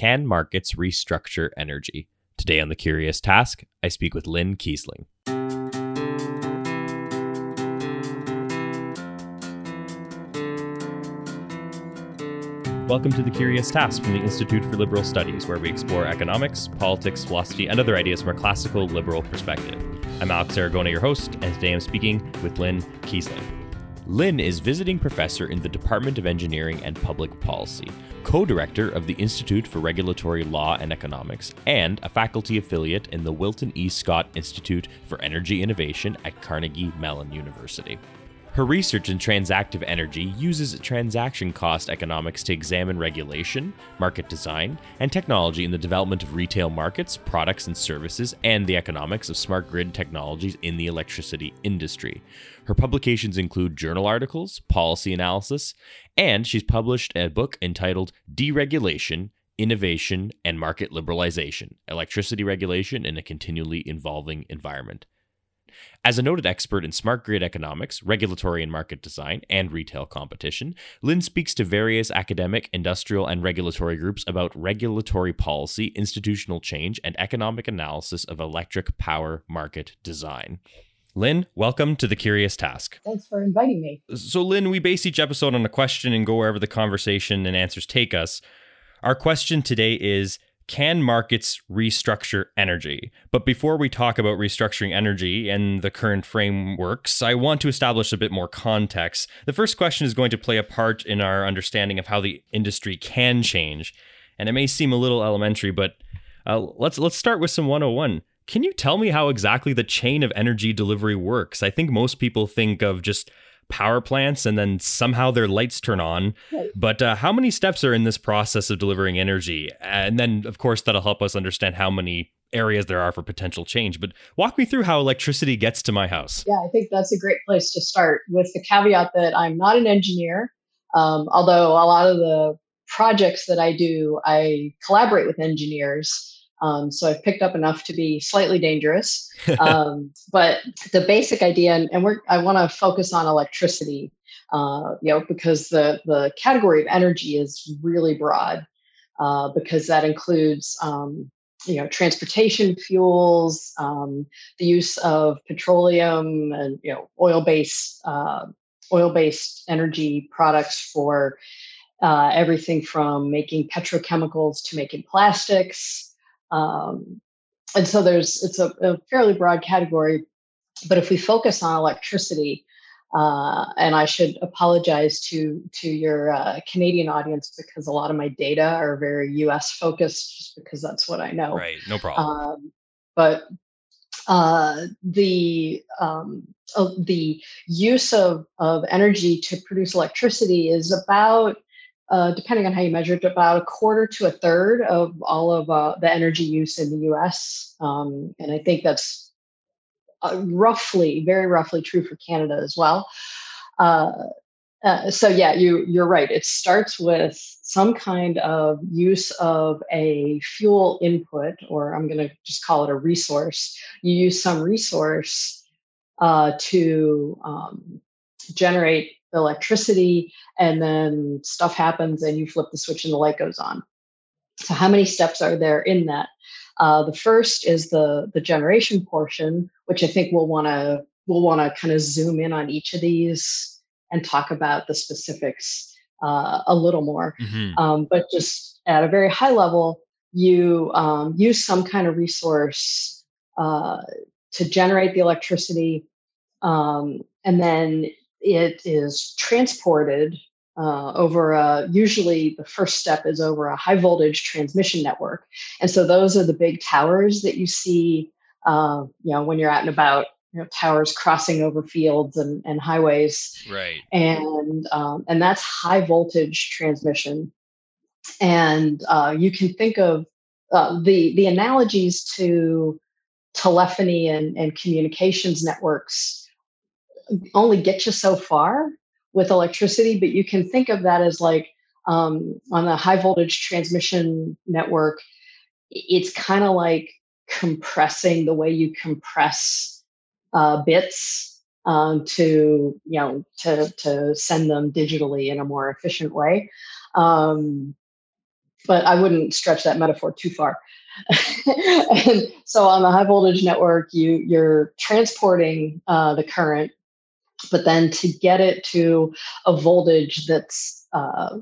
Can Markets Restructure Energy? Today on The Curious Task, I speak with Lynne Kiesling. Welcome to The Curious Task from the Institute for Liberal Studies, where we explore economics, politics, philosophy, and other ideas from a classical liberal perspective. I'm Alex Aragona, your host, and today I'm speaking with Lynne Kiesling. Lynne is visiting professor in the Department of Engineering and Public Policy, co director of the Institute for Regulatory Law and Economics, and a faculty affiliate in the Wilton E. Scott Institute for Energy Innovation at Carnegie Mellon University. Her research in transactive energy uses transaction cost economics to examine regulation, market design, and technology in the development of retail markets, products and services, and the economics of smart grid technologies in the electricity industry. Her publications include journal articles, policy analysis, and she's published a book entitled Deregulation Innovation and Market Liberalization Electricity Regulation in a Continually Evolving Environment. As a noted expert in smart grid economics, regulatory and market design, and retail competition, Lynne speaks to various academic, industrial, and regulatory groups about regulatory policy, institutional change, and economic analysis of electric power market design. Lynne, welcome to the Curious Task. Thanks for inviting me. So, Lynne, we base each episode on a question and go wherever the conversation and answers take us. Our question today is can markets restructure energy? But before we talk about restructuring energy and the current frameworks, I want to establish a bit more context. The first question is going to play a part in our understanding of how the industry can change. And it may seem a little elementary, but uh, let's let's start with some 101. Can you tell me how exactly the chain of energy delivery works? I think most people think of just power plants and then somehow their lights turn on. Right. But uh, how many steps are in this process of delivering energy? And then, of course, that'll help us understand how many areas there are for potential change. But walk me through how electricity gets to my house. Yeah, I think that's a great place to start with the caveat that I'm not an engineer, um, although a lot of the projects that I do, I collaborate with engineers. Um, so I've picked up enough to be slightly dangerous. Um, but the basic idea, and, and we're, I want to focus on electricity, uh, you know, because the, the category of energy is really broad uh, because that includes, um, you know, transportation fuels, um, the use of petroleum and, you know, oil-based, uh, oil-based energy products for uh, everything from making petrochemicals to making plastics, um, and so there's it's a, a, fairly broad category. But if we focus on electricity, uh, and I should apologize to to your uh, Canadian audience because a lot of my data are very U.S. focused, just because that's what I know. Right, no problem. Um, but uh, the um, uh, the use of of energy to produce electricity is about uh, depending on how you measure it, about a quarter to a third of all of uh, the energy use in the US. Um, and I think that's uh, roughly, very roughly true for Canada as well. Uh, uh, so yeah, you you're right. It starts with some kind of use of a fuel input, or I'm going to just call it a resource. You use some resource uh, to um, generate electricity and then stuff happens and you flip the switch and the light goes on. So how many steps are there in that? Uh, the first is the the generation portion which i think we'll want to we'll want to kind of zoom in on each of these and talk about the specifics uh, a little more. Mm-hmm. um, but just at a very high level you um, use some kind of resource uh, to generate the electricity um, and then it is transported uh, over a, usually the first step is over a high voltage transmission network. And so those are the big towers that you see, uh, you know, when you're out and about, you know, towers crossing over fields and, and highways. Right. And, um, and that's high voltage transmission. And uh, you can think of uh, the, the analogies to telephony and, and communications networks only get you so far with electricity, but you can think of that as like um, on a high voltage transmission network, it's kind of like compressing the way you compress uh, bits um, to you know to to send them digitally in a more efficient way. Um, but I wouldn't stretch that metaphor too far. and so on the high voltage network, you you're transporting uh, the current, but then to get it to a voltage that's uh,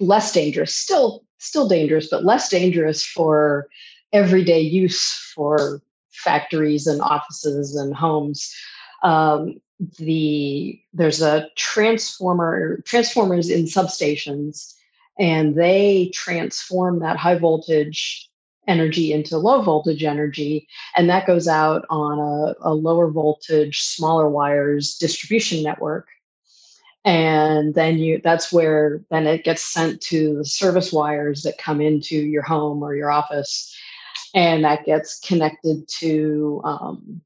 less dangerous, still still dangerous, but less dangerous for everyday use for factories and offices and homes. Um, the there's a transformer transformers in substations and they transform that high voltage energy into low voltage energy and that goes out on a, a lower voltage smaller wires distribution network. And then you that's where then it gets sent to the service wires that come into your home or your office. And that gets connected to um,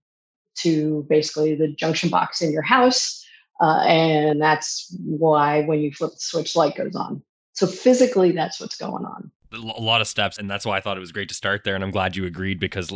to basically the junction box in your house uh, and that's why when you flip the switch light goes on. So physically that's what's going on a lot of steps and that's why i thought it was great to start there and i'm glad you agreed because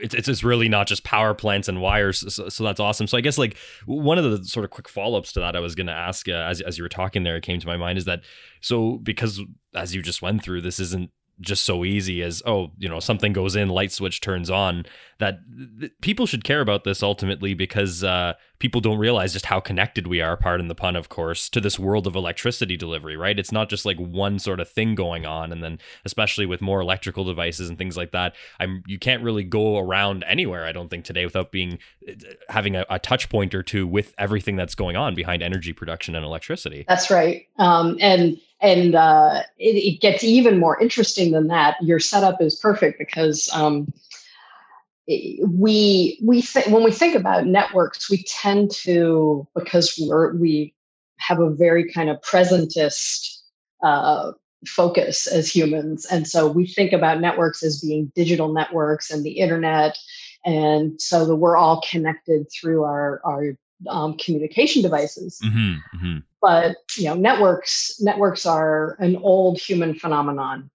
it's, it's, really not just power plants and wires so, so, that's awesome. So i guess like one of the sort of quick follow-ups to that i was going to ask uh, as, as you were talking there it came to my mind is that so because as you just went through this isn't just so easy as oh you know something goes in light switch turns on that th- people should care about this ultimately because uh, people don't realize just how connected we are pardon the pun of course to this world of electricity delivery right? It's not just like one sort of thing going on and then especially with more electrical devices and things like that i'm you can't really go around anywhere i don't think today without being having a, a touch point or two with everything that's going on behind energy production and electricity. That's right. Um, and and uh, it, it, gets even more interesting than that. Your setup is perfect because um, we we th- when we think about networks, we tend to because we're we have a very kind of presentist uh, focus as humans, and so we think about networks as being digital networks and the internet, and so that we're all connected through our our um, communication devices. Mm-hmm, mm-hmm. But you know, networks networks are an old human phenomenon.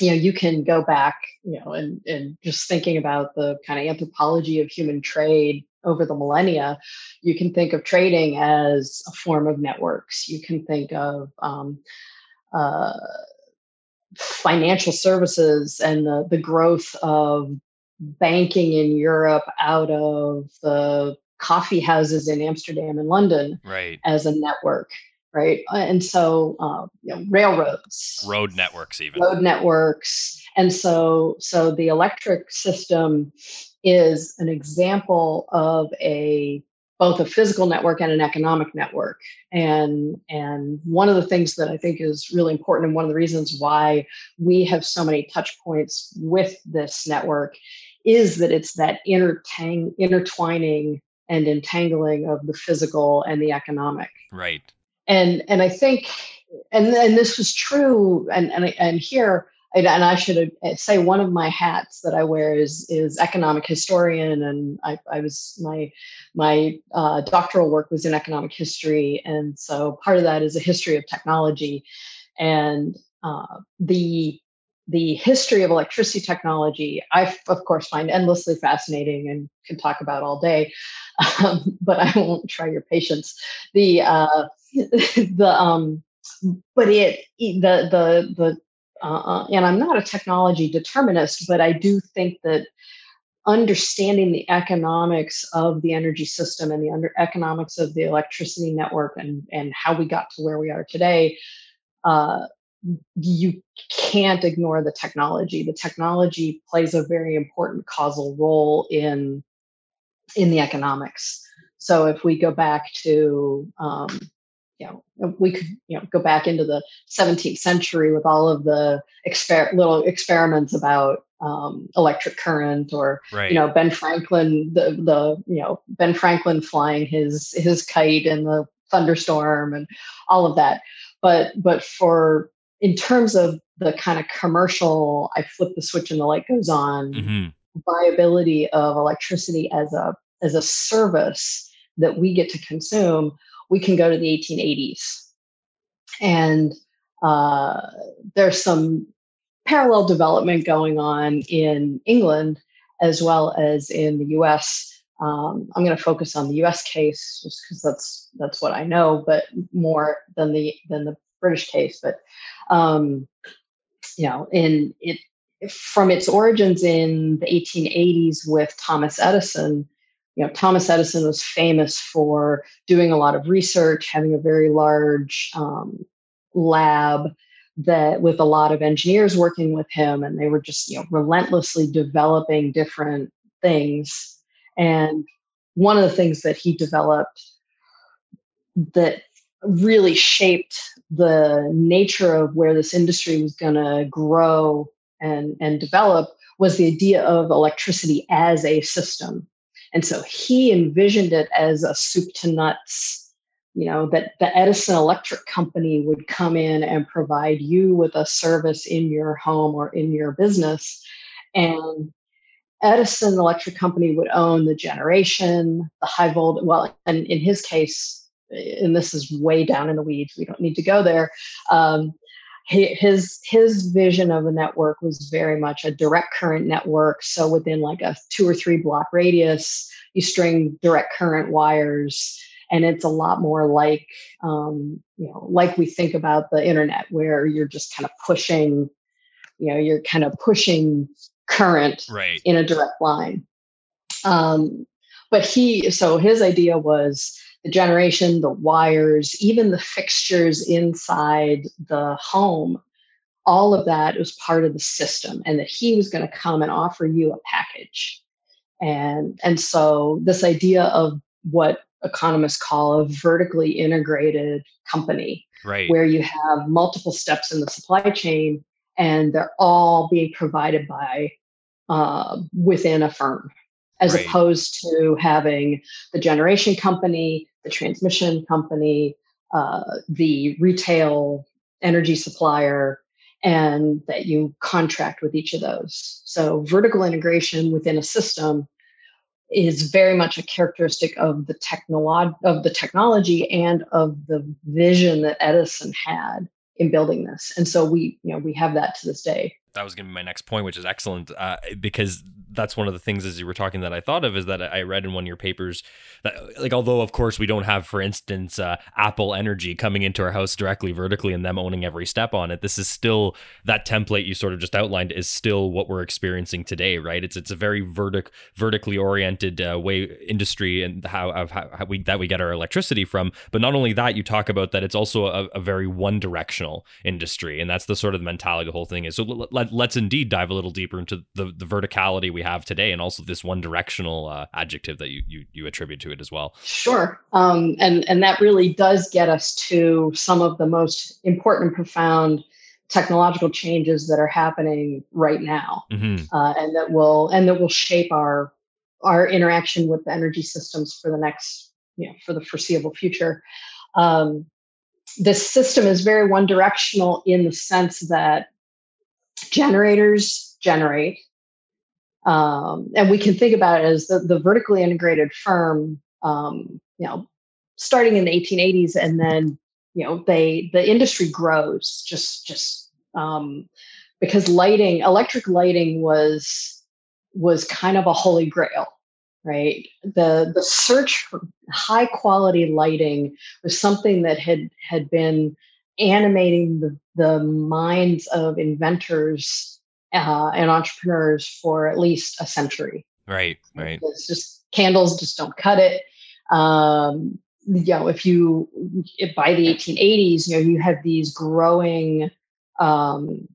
You know, you can go back, you know, and and just thinking about the kind of anthropology of human trade over the millennia, you can think of trading as a form of networks. You can think of um, uh, financial services and the, the growth of banking in Europe out of the coffee houses in Amsterdam and London right. as a network, right? And so, uh, you know, railroads, road networks, even road networks, and so so the electric system is an example of a both a physical network and an economic network and and one of the things that i think is really important and one of the reasons why we have so many touch points with this network is that it's that intertang- intertwining and entangling of the physical and the economic. Right. And and I think and and this was true and and and here and I should say one of my hats that I wear is is economic historian, and I, I was my my uh, doctoral work was in economic history, and so part of that is a history of technology, and uh, the the history of electricity technology, I, of course, find endlessly fascinating and can talk about all day, um, but I won't try your patience. The uh, the um, but it the the the uh, uh, and I'm not a technology determinist, but I do think that understanding the economics of the energy system and the under economics of the electricity network and and how we got to where we are today uh, you can't ignore the technology. The technology plays a very important causal role in in the economics. So if we go back to um, you know we could you know go back into the 17th century with all of the exper- little experiments about um, electric current or right. you know Ben Franklin the the you know Ben Franklin flying his his kite in the thunderstorm and all of that but but for in terms of the kind of commercial, I flip the switch and the light goes on mm-hmm. viability of electricity as a as a service that we get to consume, we can go to the 1880s, and uh, there's some parallel development going on in England as well as in the U.S. Um, I'm going to focus on the U.S. case just because that's that's what I know, but more than the than the British case. But um, you know, in it from its origins in the 1880s with Thomas Edison, you know, Thomas Edison was famous for doing a lot of research, having a very large um, lab that with a lot of engineers working with him, and they were just you know relentlessly developing different things. And one of the things that he developed that really shaped the nature of where this industry was going to grow and, and develop was the idea of electricity as a system. And so he envisioned it as a soup to nuts, you know, that the Edison Electric Company would come in and provide you with a service in your home or in your business. And Edison Electric Company would own the generation, the high voltage, well, and in his case, and this is way down in the weeds, we don't need to go there. Um, his his vision of a network was very much a direct current network so within like a two or three block radius you string direct current wires and it's a lot more like um, you know like we think about the internet where you're just kind of pushing you know you're kind of pushing current right. in a direct line um, but he so his idea was the generation, the wires, even the fixtures inside the home, all of that was part of the system, and that he was going to come and offer you a package. And, and so, this idea of what economists call a vertically integrated company, right. where you have multiple steps in the supply chain and they're all being provided by uh, within a firm as right. opposed to having the generation company, the transmission company, uh, the retail energy supplier, and that you contract with each of those. So vertical integration within a system is very much a characteristic of the technolog- of the technology and of the vision that Edison had in building this. And so we, you know, we have that to this day that was going to be my next point, which is excellent uh, because that's one of the things as you were talking that I thought of is that I read in one of your papers that like although of course we don't have for instance uh, Apple Energy coming into our house directly vertically and them owning every step on it this is still that template you sort of just outlined is still what we're experiencing today right? It's it's a very vertic vertically oriented uh, way industry and how, of how, how, we that we get our electricity from. But not only that you talk about that it's also a, a very one directional industry and that's the sort of mentality the whole thing is. So let, let, us indeed dive a little deeper into the, the verticality we have today and also this one directional uh, adjective that you, you, you attribute to it as well. Sure. Um, and, and that really does get us to some of the most important and profound technological changes that are happening right now mm-hmm. uh, and that will and that will shape our our interaction with the energy systems for the next you know for the foreseeable future um, this system is very one directional in the sense that generators generate. Um, and we can think about it as the, the vertically integrated firm, um, you know, starting in the 1880s, and then you know they the industry grows just just um, because lighting, electric lighting was was kind of a holy grail, right? The the search for high quality lighting was something that had had been animating the, the minds of inventors uh, and entrepreneurs for at least a century. Right, right. It's just candles just don't cut it. Um, you know, if you if by the 1880s, you know, you have these growing um,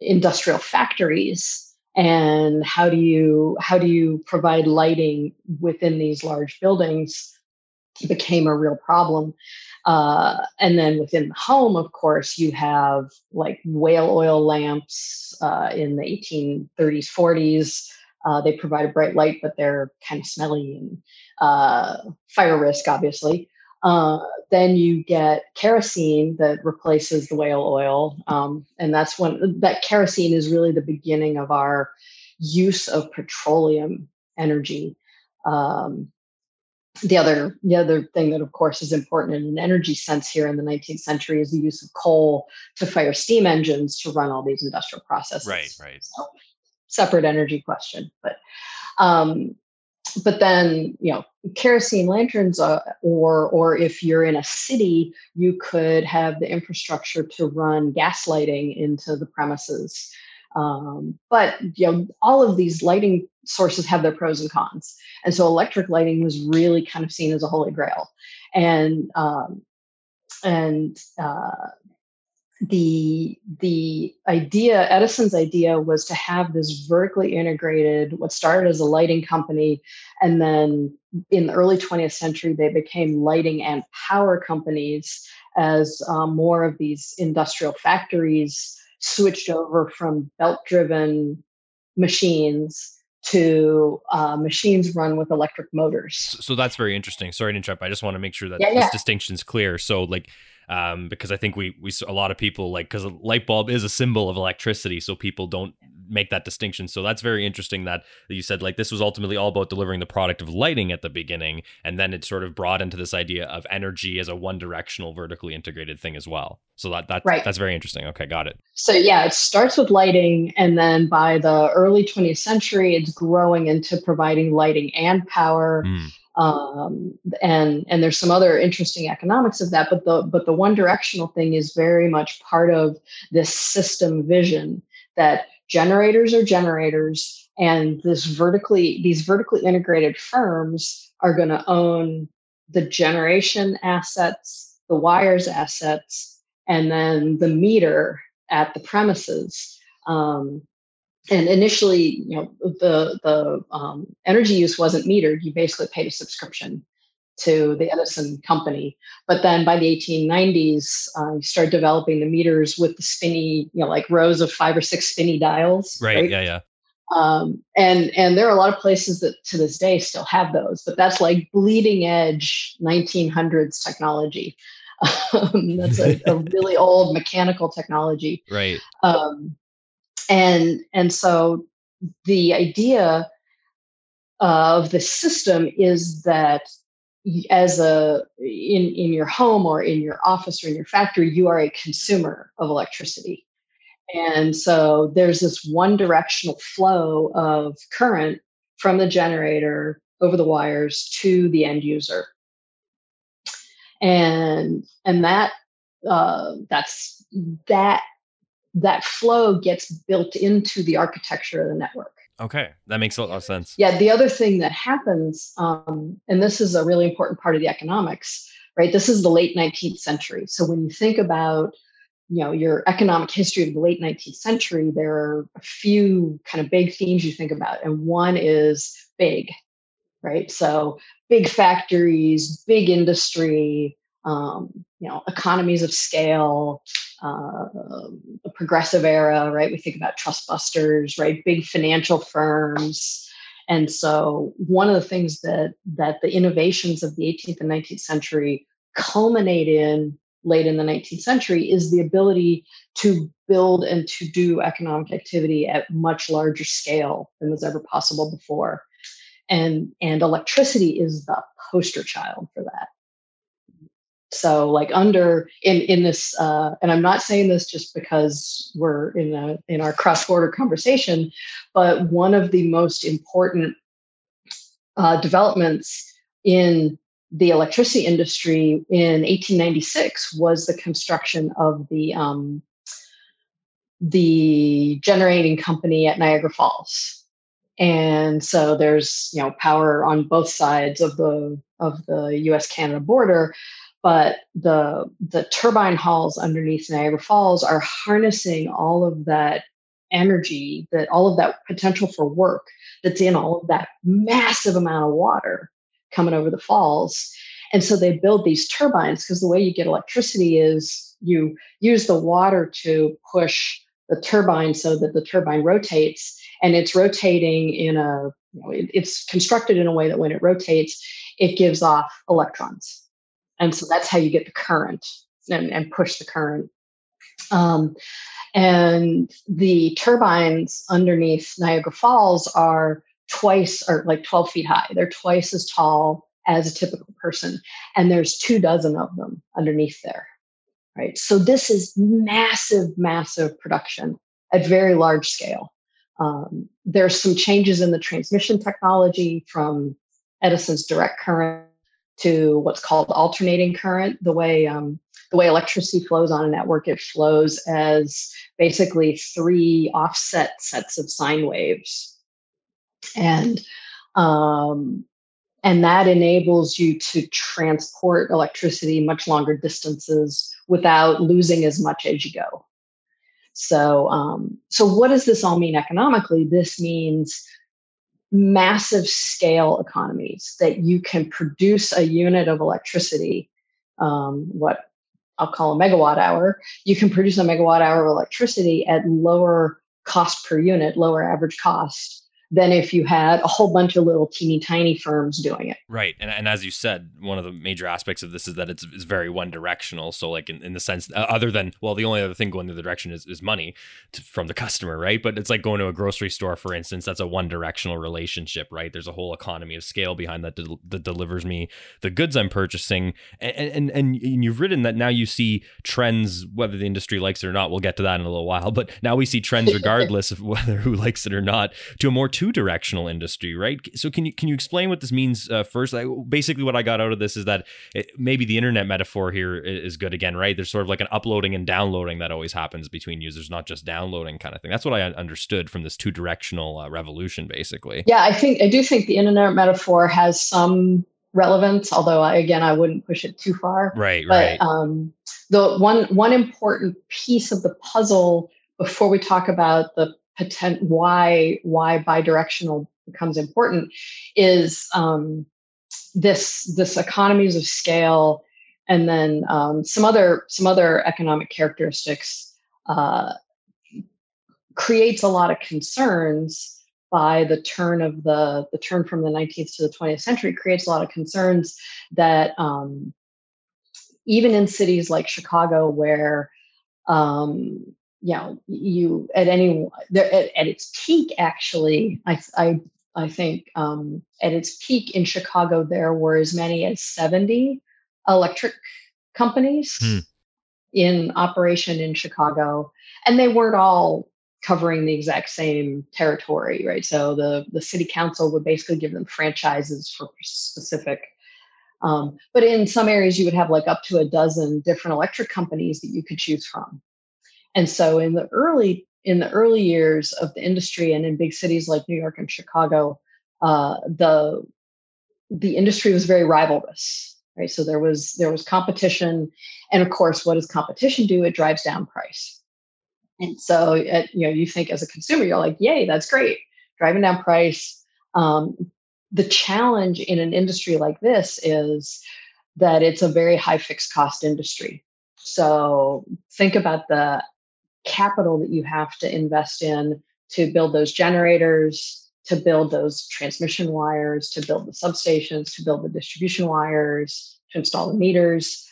industrial factories, and how do you how do you provide lighting within these large buildings became a real problem. Uh, and then within the home, of course, you have like whale oil lamps uh, in the 1830s, 40s. Uh, they provide a bright light, but they're kind of smelly and uh, fire risk, obviously. Uh, then you get kerosene that replaces the whale oil. Um, and that's when that kerosene is really the beginning of our use of petroleum energy. Um, the other the other thing that of course is important in an energy sense here in the 19th century is the use of coal to fire steam engines to run all these industrial processes. Right right. So, separate energy question but um, but then you know kerosene lanterns uh, or or if you're in a city you could have the infrastructure to run gas lighting into the premises um, but you know all of these lighting sources have their pros and cons. And so electric lighting was really kind of seen as a holy grail. And um, and uh, the the idea edison's idea was to have this vertically integrated what started as a lighting company and then in the early 20th century they became lighting and power companies as um, more of these industrial factories switched over from belt driven machines to uh, machines run with electric motors. So that's very interesting. Sorry to interrupt. I just want to make sure that yeah, this distinction is clear. So like um, because I think we we a lot of people like because a light bulb is a symbol of electricity, so people don't make that distinction. So that's very interesting that, you said like this was ultimately all about delivering the product of lighting at the beginning, and then it sort of brought into this idea of energy as a one directional vertically integrated thing as well. So that that right. that's very interesting. Okay, got it. So yeah, it starts with lighting, and then by the early 20th century, it's growing into providing lighting and power. Mm um, and and there's some other interesting economics of that but the but the one directional thing is very much part of this system vision that generators are generators and this vertically these vertically integrated firms are going to own the generation assets the wires assets and then the meter at the premises. Um, and initially, you know, the the um, energy use wasn't metered. You basically paid a subscription to the Edison company. But then by the 1890s, uh, you start developing the meters with the spinny, you know, like rows of five or six spinny dials. Right. right? Yeah. Yeah. Um, and and there are a lot of places that to this day still have those, but that's like bleeding edge 1900s technology. Um, that's a, a, really old mechanical technology. Right. Um, and and so the idea of the system is that as a in in your home or in your office or in your factory you are a consumer of electricity. And so there's this one directional flow of current from the generator over the wires to the end user. And and that uh, that's that that flow gets built into the architecture of the network. Okay, that makes a lot of sense. Yeah, the other thing that happens, um, and this is a really important part of the economics, right? This is the late 19th century. So when you think about you know your economic history of the late 19th century there are a few kind of big themes you think about and one is big right so big factories big industry um, you know economies of scale uh, the progressive era, right? We think about trust busters, right? Big financial firms. And so one of the things that that the innovations of the 18th and 19th century culminate in late in the 19th century is the ability to build and to do economic activity at much larger scale than was ever possible before. And, and electricity is the poster child for that so like under in in this uh, and i'm not saying this just because we're in a in our cross-border conversation but one of the most important uh, developments in the electricity industry in 1896 was the construction of the um, the generating company at niagara falls. And so there's you know power on both sides of the of the us canada border but the the turbine halls underneath Niagara Falls are harnessing all of that energy, that all of that potential for work that's in all of that massive amount of water coming over the falls. And so they build these turbines because the way you get electricity is you use the water to push the turbine so that the turbine rotates and it's rotating in a you know, it, it's constructed in a way that when it rotates it gives off electrons and so that's how you get the current and, and push the current. Um, and the turbines underneath Niagara Falls are twice or like 12 feet high. They're twice as tall as a typical person. And there's two dozen of them underneath there. Right. So this is massive, massive production at very large scale. Um, there's some changes in the transmission technology from Edison's direct current to what's called alternating current. The way um, the way electricity flows on a network, it flows as basically three offset sets of sine waves, and um, and that enables you to transport electricity much longer distances without losing as much as you go. So, um, so what does this all mean economically? This means massive scale economies that you can produce a unit of electricity, um, what I'll call a megawatt hour. You can produce a megawatt hour of electricity at lower cost per unit, lower average cost than if you had a whole bunch of little teeny tiny firms doing it. Right. And, and as you said, one of the major aspects of this is that it's, it's very one directional. So, like, in, in the sense, uh, other than, well, the only other thing going the other direction is, is money to, from the customer, right? But it's like going to a grocery store, for instance, that's a one directional relationship, right? There's a whole economy of scale behind that del- that delivers me the goods I'm purchasing. And, and, and, and you've written that now you see trends, whether the industry likes it or not. We'll get to that in a little while. But now we see trends, regardless of whether who likes it or not, to a more two directional industry, right? So can you can you explain what this means uh, first? Like, basically, what I got out of this is that it, maybe the internet metaphor here is good again, right? There's sort of like an uploading and downloading that always happens between users, not just downloading kind of thing. That's what I understood from this two directional uh, revolution, basically. Yeah, I think I do think the internet metaphor has some relevance, although I, again I wouldn't push it too far. Right, but, right. Um, the one one important piece of the puzzle before we talk about the potent why why bidirectional becomes important is um, this this economies of scale and then um, some other some other economic characteristics uh, creates a lot of concerns by the turn of the the turn from the 19th to the 20th century creates a lot of concerns that um, even in cities like Chicago where um, you know you at any there at, at its peak actually i i i think um, at its peak in chicago there were as many as 70 electric companies hmm. in operation in chicago and they weren't all covering the exact same territory right so the the city council would basically give them franchises for specific um, but in some areas you would have like up to a dozen different electric companies that you could choose from and so in the early in the early years of the industry and in big cities like New York and Chicago, uh, the the industry was very rivalrous, right? So there was there was competition, and of course, what does competition do? It drives down price. And so, at, you know, you think as a consumer, you're like, "Yay, that's great, driving down price." Um, the challenge in an industry like this is that it's a very high fixed cost industry. So think about the capital that you have to invest in to build those generators, to build those transmission wires, to build the substations, to build the distribution wires, to install the meters.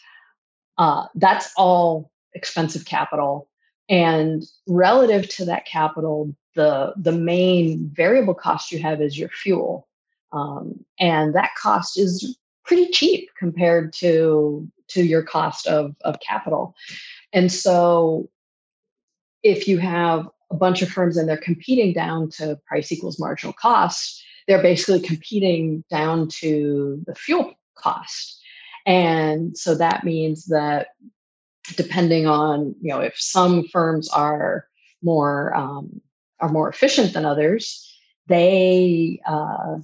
Uh, that's all expensive capital. And relative to that capital, the, the main variable cost you have is your fuel. Um, and that cost is pretty cheap compared to, to your cost of, of capital. And so if you have a bunch of firms and they're competing down to price equals marginal cost, they're basically competing down to the fuel cost. And so that means that depending on, you know, if some firms are more um, are more efficient than others, they uh,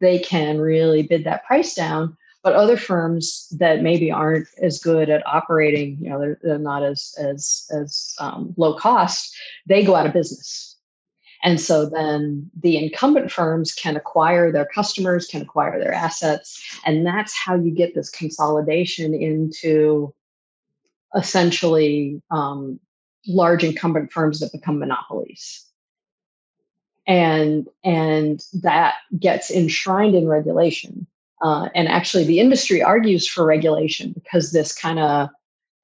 they can really bid that price down but other firms that maybe aren't as good at operating you know they're, they're not as as as um, low cost they go out of business. And so then the incumbent firms can acquire their customers can acquire their assets and that's how you get this consolidation into essentially um, large incumbent firms that become monopolies. And and that gets enshrined in regulation uh, and actually, the industry argues for regulation because this kind of,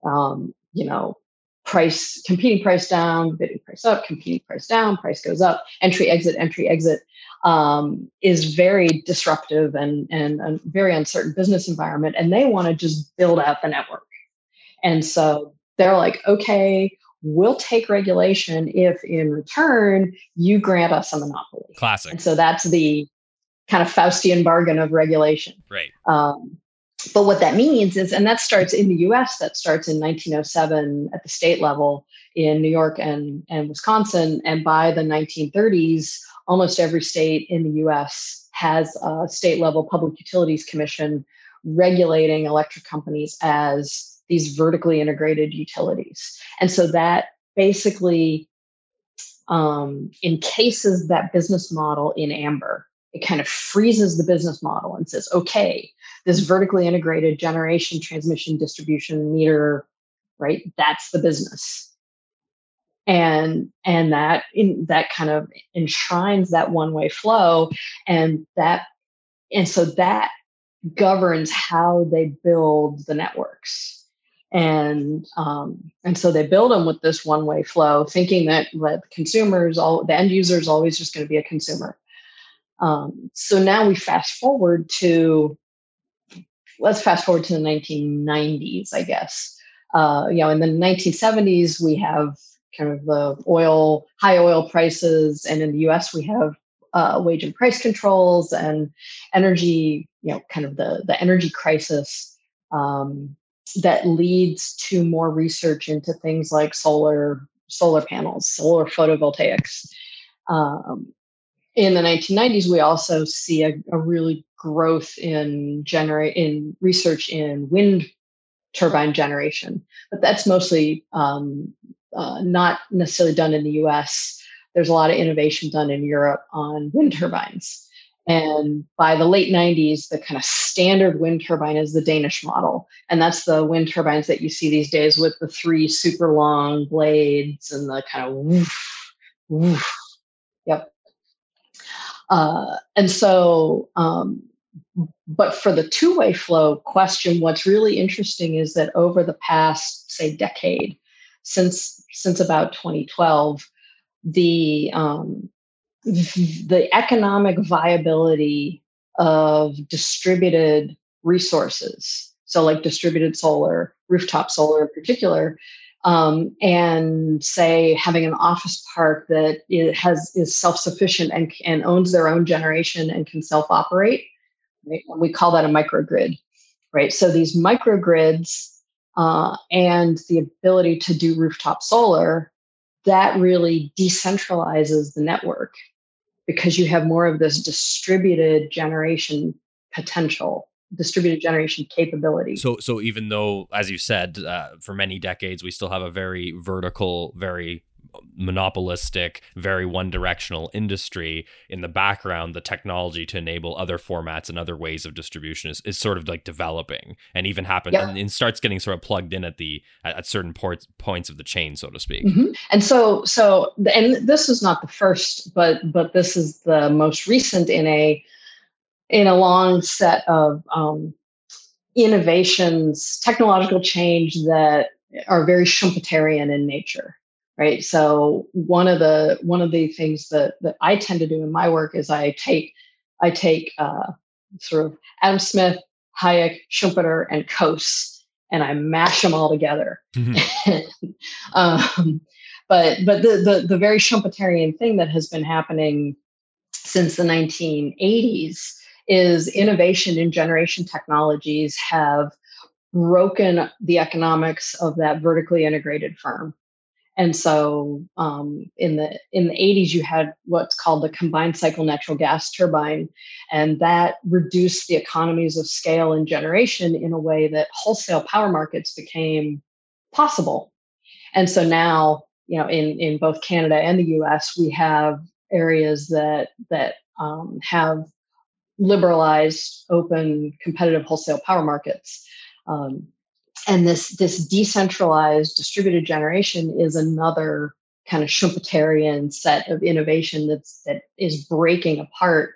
um, you know, price competing price down, bidding price up, competing price down, price goes up, entry exit, entry exit um, is very disruptive and and a very uncertain business environment. And they want to just build out the network. And so they're like, okay, we'll take regulation if in return you grant us a monopoly. Classic. And so that's the kind of Faustian bargain of regulation. Right. Um, but what that means is, and that starts in the US, that starts in 1907 at the state level in New York and, and Wisconsin. And by the 1930s, almost every state in the US has a state level public utilities commission regulating electric companies as these vertically integrated utilities. And so that basically um, encases that business model in amber it kind of freezes the business model and says, okay, this vertically integrated generation, transmission, distribution meter, right? That's the business. And and that in that kind of enshrines that one-way flow and that and so that governs how they build the networks and um, and so they build them with this one-way flow thinking that, that consumers all the end user is always just going to be a consumer um, so now we fast forward to, let's fast forward to the 1990s, I guess. Uh, you know, in the 1970s, we have kind of the oil, high oil prices, and in the U.S. we have uh, wage and price controls and energy, you know, kind of the the energy crisis um, that leads to more research into things like solar solar panels, solar photovoltaics. Um, in the 1990s, we also see a, a really growth in generate in research in wind turbine generation, but that's mostly um, uh, not necessarily done in the U.S. There's a lot of innovation done in Europe on wind turbines, and by the late 90s, the kind of standard wind turbine is the Danish model, and that's the wind turbines that you see these days with the three super long blades and the kind of woof, woof. Yep. Uh, and so, um, but for the two way flow question, what's really interesting is that over the past, say, decade, since since about 2012, the um, the economic viability of distributed resources, so like distributed solar, rooftop solar in particular, um, and say having an office park that has is self-sufficient and, and owns their own generation and can self-operate right? we call that a microgrid right so these microgrids uh, and the ability to do rooftop solar that really decentralizes the network because you have more of this distributed generation potential distributed generation capability. So, so even though, as you said, uh, for many decades we still have a very vertical, very monopolistic, very one directional industry in the background, the technology to enable other formats and other ways of distribution is, is sort of like developing and even happen yep. and, and, starts getting sort of plugged in at the at, at certain ports, points of the chain, so to speak. Mm-hmm. And so so and this is not the first, but but this is the most recent in a in a long set of um, innovations, technological change that are very Schumpeterian in nature, right? So one of the one of the things that that I tend to do in my work is I take I take uh, sort of Adam Smith, Hayek, Schumpeter, and Coase, and I mash them all together. Mm-hmm. um, but but the, the the very Schumpeterian thing that has been happening since the 1980s is innovation in generation technologies have broken the economics of that vertically integrated firm. And so um, in the in the 80s, you had what's called the combined cycle natural gas turbine, and that reduced the economies of scale in generation in a way that wholesale power markets became possible. And so now, you know, in in both Canada and the U.S., we have areas that that um, have liberalized, open, competitive wholesale power markets. Um, and this this decentralized distributed generation is another kind of Schumpeterian set of innovation that's that is breaking apart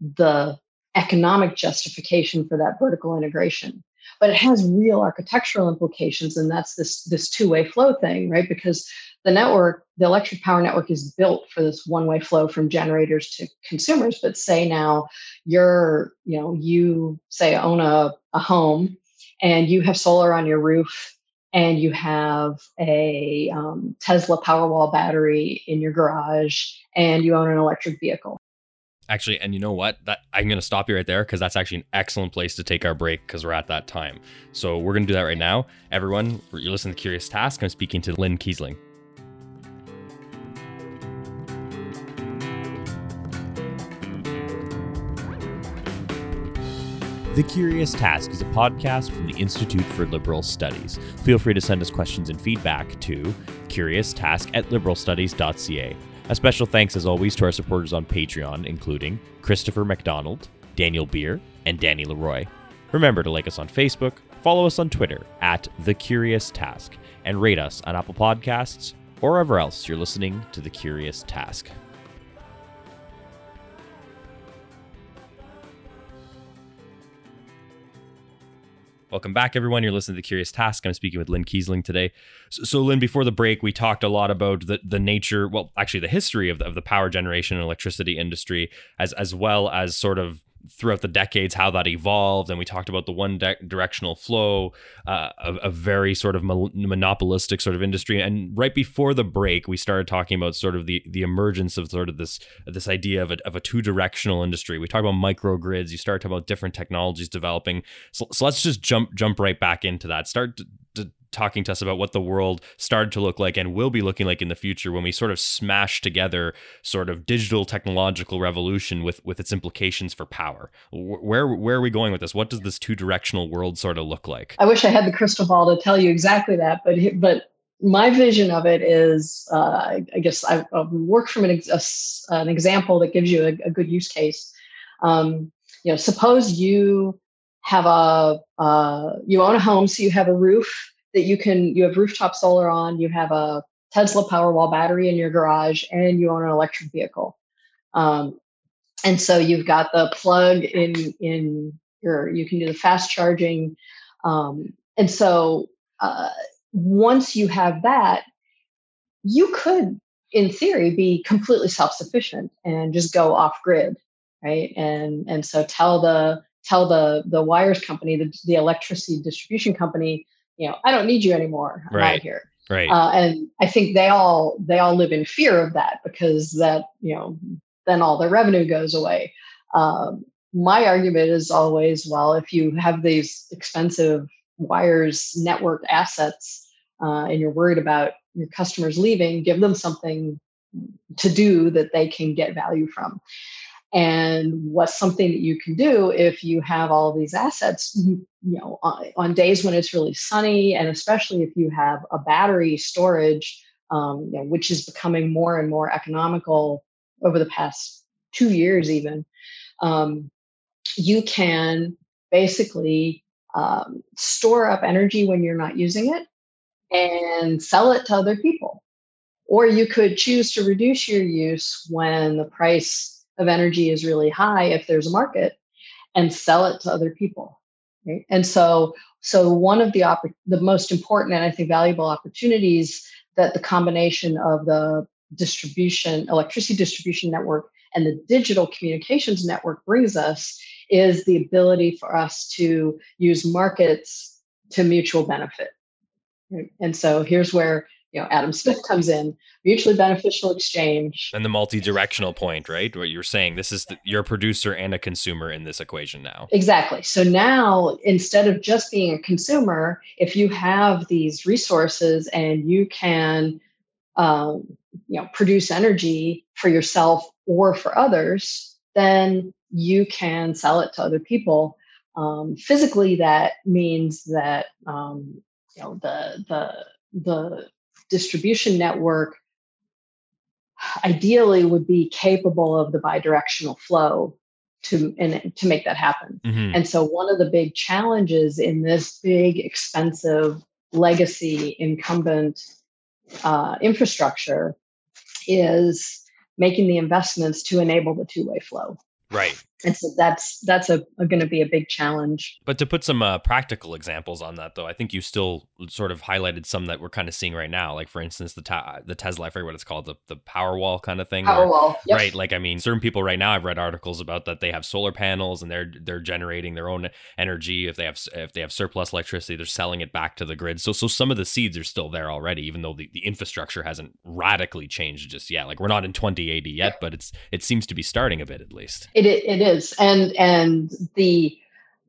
the economic justification for that vertical integration but it has real architectural implications and that's this this two-way flow thing right because the network the electric power network is built for this one-way flow from generators to consumers but say now you're you know you say own a, a home and you have solar on your roof and you have a um, tesla powerwall battery in your garage and you own an electric vehicle Actually, and you know what? That I'm going to stop you right there because that's actually an excellent place to take our break because we're at that time. So we're going to do that right now. Everyone, you're listening to Curious Task. I'm speaking to Lynne Kiesling. The Curious Task is a podcast from the Institute for Liberal Studies. Feel free to send us questions and feedback to curioustask at liberalstudies.ca. A special thanks, as always, to our supporters on Patreon, including Christopher McDonald, Daniel Beer, and Danny Leroy. Remember to like us on Facebook, follow us on Twitter at The Curious Task, and rate us on Apple Podcasts or wherever else you're listening to The Curious Task. Welcome back, everyone. You're listening to The Curious Task. I'm speaking with Lynne Kiesling today. So, so, Lynne, before the break, we talked a lot about the, the nature, well, actually, the history of the, of the power generation and electricity industry, as as well as sort of throughout the decades how that evolved and we talked about the one de- directional flow uh, a, a, very sort of mo- monopolistic sort of industry and right before the break we started talking about sort of the the emergence of sort of this this idea of a, of a two directional industry. We talked about microgrids you start talking about different technologies developing. So, so let's just jump jump right back into that. Start talking to us about what the world started to look like and will be looking like in the future when we sort of smash together sort of digital technological revolution with with its implications for power. Where where are we going with this? What does this two directional world sort of look like? I wish I had the crystal ball to tell you exactly that, but but my vision of it is, uh, I guess I, work from an, ex- an example that gives you a, a good use case. Um, you know, suppose you have a uh, you own a home, so you have a roof that you can you have rooftop solar on, you have a Tesla Powerwall battery in your garage, and you own an electric vehicle. Um, and so you've got the plug in in your you can do the fast charging. Um, and so uh, once you have that, you could, in theory, be completely self-sufficient and just go off grid, right? And and so tell the tell the the wires company, the, the electricity distribution company, you know, I don't need you anymore. I'm right. out here. Right. Uh, and I think they all they all live in fear of that because that you know then all their revenue goes away. Um, my argument is always, well, if you have these expensive wires network assets uh, and you're worried about your customers leaving, give them something to do that they can get value from and what's something that you can do if you have all these assets you, you know on, on, days when it's really sunny and especially if you have a battery storage um, you know, which is becoming more and more economical over the past two years even um, you can basically um, store up energy when you're not using it and sell it to other people. Or you could choose to reduce your use when the price of energy is really high if there's a market and sell it to other people right? and so so one of the oppor- the most important and i think valuable opportunities that the combination of the distribution electricity distribution network and the digital communications network brings us is the ability for us to use markets to mutual benefit right? and so here's where you know adam smith comes in mutually beneficial exchange. And the multi-directional point right? What you're saying this is the, you're a producer and a consumer in this equation now. Exactly. So now instead of just being a consumer if you have these resources and you can um, you know produce energy for yourself or for others then you can sell it to other people. Um, physically that means that um, you know the the the distribution network ideally would be capable of the bidirectional flow to and to make that happen. Mm-hmm. And so one of the big challenges in this big expensive legacy incumbent uh, infrastructure is making the investments to enable the two-way flow. Right. And so that's that's a, a going to be a big challenge. But to put some uh, practical examples on that though i think you still sort of highlighted some that we're kind of seeing right now like for instance the ta- the tesla i forget what it's called the, the power wall kind of thing power wall yep. right like i mean certain people right now i've read articles about that they have solar panels and they're they're generating their own energy if they have if they have surplus electricity they're selling it back to the grid. So so some of the seeds are still there already even though the, the infrastructure hasn't radically changed just yet. Like we're not in 2080 yet but it's it seems to be starting a bit at least. It, it is. And and the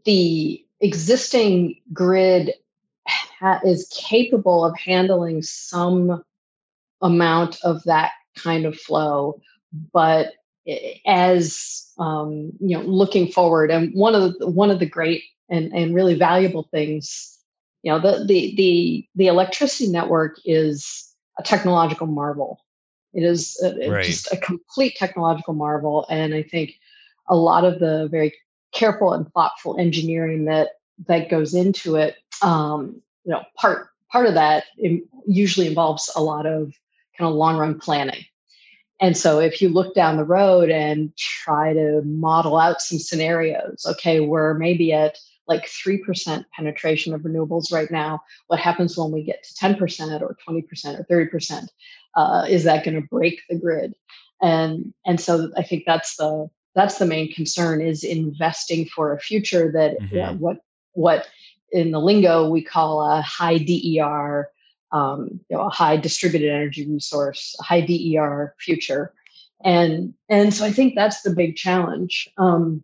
the existing grid ha- is capable of handling some amount of that kind of flow. But as um, you know looking forward and one of the one of the great and, and really valuable things you know the, the the the electricity network is a technological marvel. It is a, right. just a complete technological marvel. And i think a lot of the very careful and thoughtful engineering that that goes into it um, you know part part of that usually involves a lot of kind of long run planning. And so if you look down the road and try to model out some scenarios okay we're maybe at like 3% penetration of renewables right now. What happens when we get to 10% or 20% or 30% uh, is that going to break the grid? And and so i think that's the that's the main concern is investing for a future that mm-hmm. what what in the lingo we call a high DER, um, you know, a high distributed energy resource, a high DER future, and and so I think that's the big challenge. Um,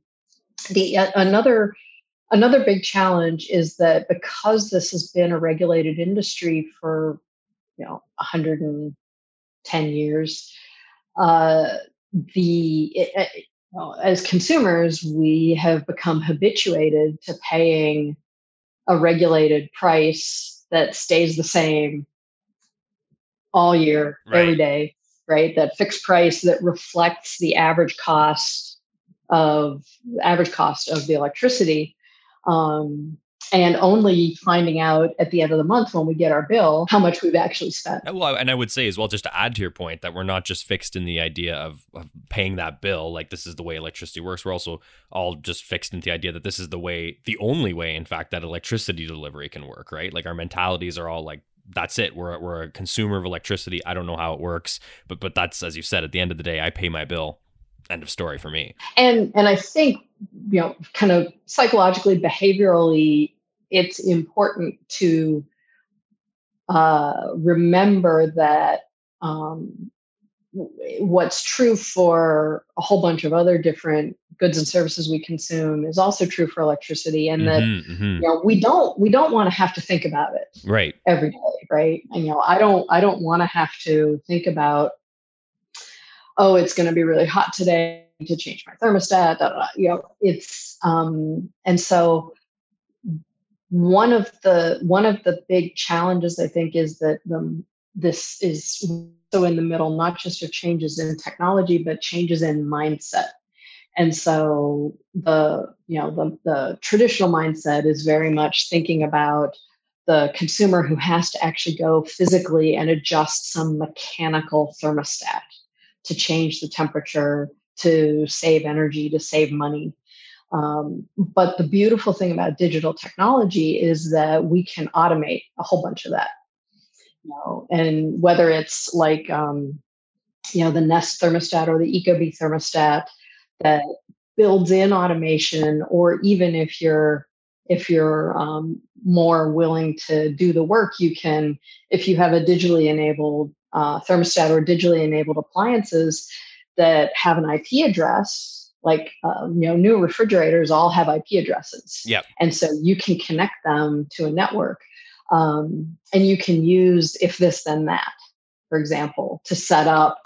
the uh, another another big challenge is that because this has been a regulated industry for you know 110 years, uh, the it, well, as consumers, we have become habituated to paying a regulated price that stays the same all year, right. every day, right? That fixed price that reflects the average cost of average cost of the electricity. Um, and only finding out at the end of the month when we get our bill how much we've actually spent. Uh, well, and I would say as well, just to add to your point, that we're not just fixed in the idea of, of paying that bill, like this is the way electricity works. We're also all just fixed in the idea that this is the way, the only way, in fact, that electricity delivery can work, right? Like our mentalities are all like, that's it. We're, we're a consumer of electricity. I don't know how it works, but but that's as you said. At the end of the day, I pay my bill end of story for me. And and i think you know kind of psychologically behaviorally it's important to uh, remember that um, what's true for a whole bunch of other different goods and services we consume is also true for electricity and that mm-hmm, mm-hmm. you know we don't we don't want to have to think about it right. every day right? And you know i don't i don't want to have to think about oh it's going to be really hot today to change my thermostat you know it's um and so one of the one of the big challenges i think is that the this is so in the middle not just of changes in technology but changes in mindset. And so the you know the, the traditional mindset is very much thinking about the consumer who has to actually go physically and adjust some mechanical thermostat to change the temperature to save energy to save money um, but the beautiful thing about digital technology is that we can automate a whole bunch of that. You know, and whether it's like um, you know the Nest thermostat or the Ecobee thermostat that builds in automation, or even if you're if you're um, more willing to do the work, you can if you have a digitally enabled uh, thermostat or digitally enabled appliances that have an IP address like um, you know new refrigerators all have ip addresses. Yeah and so you can connect them to a network um, and you can use if this then that for example to set up